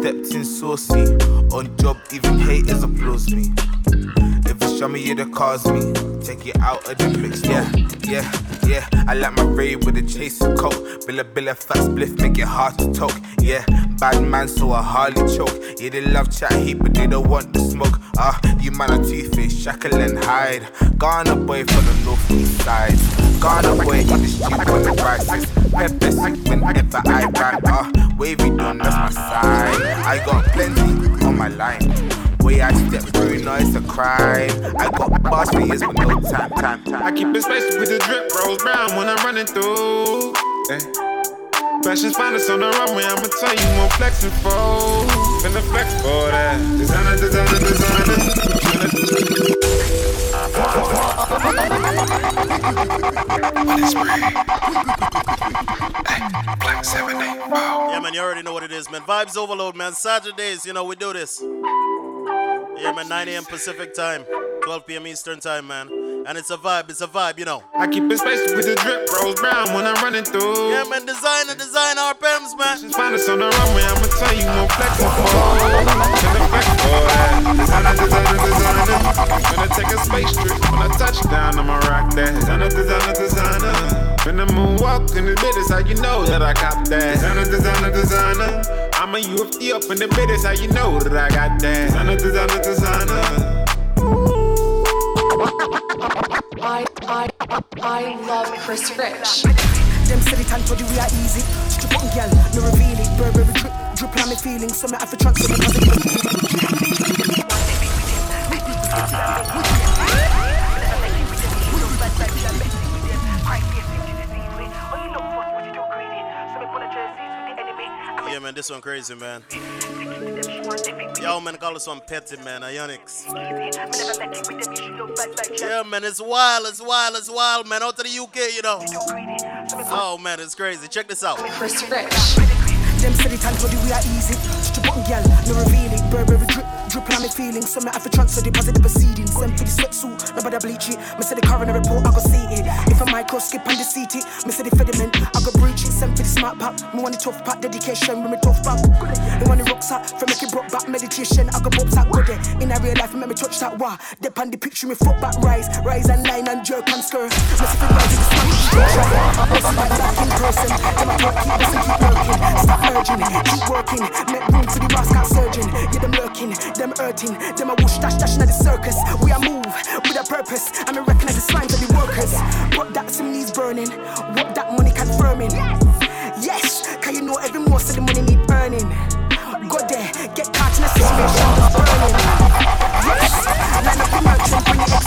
Speaker 41: stepped in saucy. On job, even haters applause me. Show me you the cause me, take you out of the mix. Yeah, yeah, yeah. I like my raid with a chase of coke. Billa billa fat spliff, make it hard to talk. Yeah, bad man, so I hardly choke. Yeah, they love chat heat, but they don't want the smoke. Ah, you man are two faced, shackle and hide. Ghana boy from the northeast side. Ghana boy in the street on the prices. Pepper sick whenever I rhyme. Ah, wavy done, that's my side. I got plenty on my line. Way I step through, no, it's a crime. I got boss years with no time, time, time.
Speaker 42: I keep it spicy with the drip, rose brown when I'm running through. Eh. Fashion finest on the runway, I'ma tell you more flexing for. Finna flex for that. Designer, designer,
Speaker 3: Yeah, man, you already know what it is, man. Vibes Ovaload, man. Saturdays, you know, we do this. Yeah, man, 9 a.m. Pacific time, 12 p.m. Eastern time, man. And it's a vibe, it's a vibe, you know.
Speaker 42: I keep it spicy with the drip, rose brown when I'm running through.
Speaker 3: Yeah, man, designer, design RPMs, man.
Speaker 42: Fashion finest on the runway, I'ma tell you more flexing for. Finna flex for that. designer, designer. Gonna take a space trip. When I touch down, I'ma rock that. Designer, designer, designer. Finna moonwalk in the business, how you know that I got that. Designer, designer, designer. I'm a UFC up in the business, how you know that I got that. Designer, designer, designer.
Speaker 43: I, I, I love Chris Rich.
Speaker 40: Them say the time told you we are easy. Strip on girl, no reveal it. Burberry drip, dripping on me feelings. So me have to transfer me positive. (laughs)
Speaker 3: Yeah, man, this one crazy, man. Yo, man, call this one petty, man. Uh, Ionix. Yeah, man, it's wild, it's wild, it's wild, man. Out to the UK, you know. Oh, man, it's crazy. Check this out.
Speaker 40: Them we are easy. On girl, no reveal it. Burberry drip, dripping on me feelings. So me have to transfer deposit the proceedings. Send for the sweatsuit, nobody bleach it. Me say the coroner report, I go see it. If a micro skip and deceit it, me say the sediment, I go breach it. Send for the smart pop. Me want the tough part, dedication, me me tough back. Me want the rucksack, for make it broke back meditation. I go bob that good. In a real life, me make me touch that wah. Dep on the picture, me foot back rise, rise and line and jerk and skirt. Me say the rise in the smash, try. Listen back back in person. Them a talk, keep listen, keep working. Stop merging, keep working. Make room for the rascal surgeon. Yeah, them lurking, them hurting, them a whoosh dash dashing at the circus. We are move with a purpose. And me recognize the signs of the workers. What that sim needs burning, what that money confirming. Yes, can you know every more so the money need earning. Go there, get caught in a situation that's burning. Yes, line up the merchant, bring the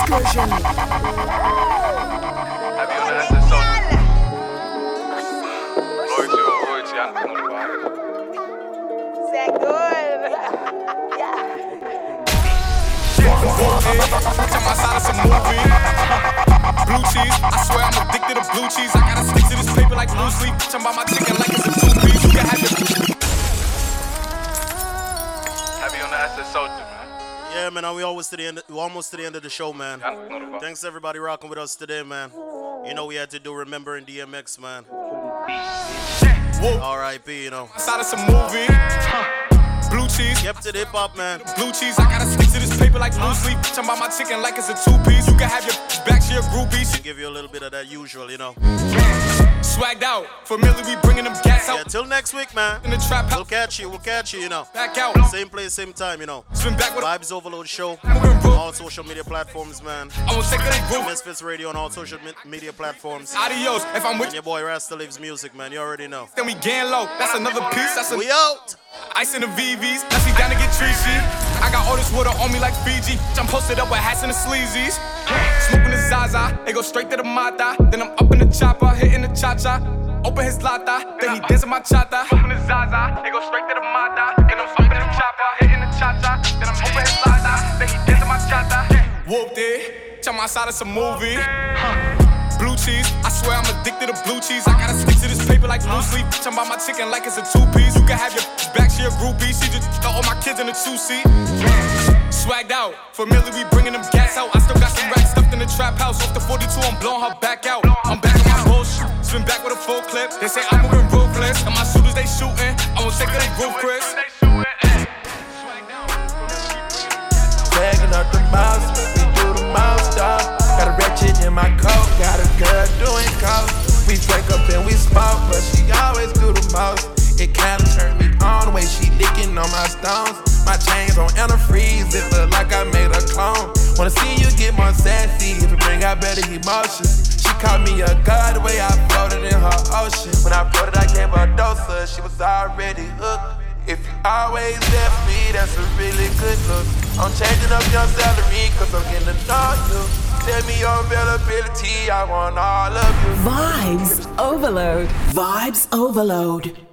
Speaker 40: excursion.
Speaker 44: Tell my side of some. Blue cheese, I swear I'm addicted to blue cheese. I gotta stick to this paper like blue sleep. Talking about my chicken like it's a two piece. You can have your.
Speaker 45: On the acid soldier, man.
Speaker 3: Yeah, man, we always to the end. We almost to the end of the show, man. Thanks everybody rocking with us today, man. You know we had to do remembering DMX, man. R.I.P. You know.
Speaker 44: Side of some movie. Blue cheese.
Speaker 3: Kept it hip hop, man.
Speaker 44: Blue cheese, I gotta stick to this paper like blue sleep. Talking about my chicken like it's a two piece. You can have your back to your groupies.
Speaker 3: Give you a little bit of that usual, you know.
Speaker 44: Swagged out. Familiar, we bringing them gas out.
Speaker 3: Yeah, till next week, man.
Speaker 44: In the trap house.
Speaker 3: We'll catch you. We'll catch you. You know.
Speaker 44: Back out.
Speaker 3: Same place, same time. You know.
Speaker 44: Swim back with
Speaker 3: Vibes Ovaload Show. All social media platforms, man.
Speaker 44: I won't take that group.
Speaker 3: MizFitz Radio on all social me- media platforms.
Speaker 44: Adios. If I'm with
Speaker 3: And your boy Rasta lives music, man. You already know.
Speaker 44: then we gang low. That's another piece. That's a
Speaker 3: We out.
Speaker 44: Ice in the VVs. Now she down to get treachy. I got all this water on me like Fiji. I'm posted up with hats and the sleazies. Smoking the Zaza. They go straight to the Mata. Then I'm up in the chopper, hitting the cha cha. Open his lata, then he dancing my chata. Open the Zaza, they go straight to the Mata. Then I'm up in the chopper, hitting the cha cha. Then I'm open his lata, then he dancing my chata. Whooped it, chum outside of some movie. Blue cheese, I swear I'm addicted to blue cheese. I gotta stick to this paper like blue sleep. Talking about my chicken like it's a two piece. You can have your back, she a groupie. She just throw all my kids in a two seat. Swagged out, familiar, we bringing them gas out. I still got some racks stuffed in the trap house. Off the 42, I'm blowing her back out. I'm back on my spin back with a full clip. They say I'm moving ruthless, and my shooters they shooting. I won't take it, roof, Chris.
Speaker 46: Bagging up the mouse, we do the mouse dog. Got a ratchet in my coat, got a girl doing coke. We break up and we smoke, but she always do the most. It kinda turned me on the way she licking on my stones. My chains on antifreeze, it look like I made a clone. Wanna see you get more sassy if it bring out better emotions. She called me a god the way I floated in her ocean. When I floated, I gave her a dose she was already hooked. If you always left me, that's a really good look. I'm changing up your salary, cause I'm getting to know you. Tell me your availability, I want all of you.
Speaker 2: Vibes Ovaload. Vibes Ovaload.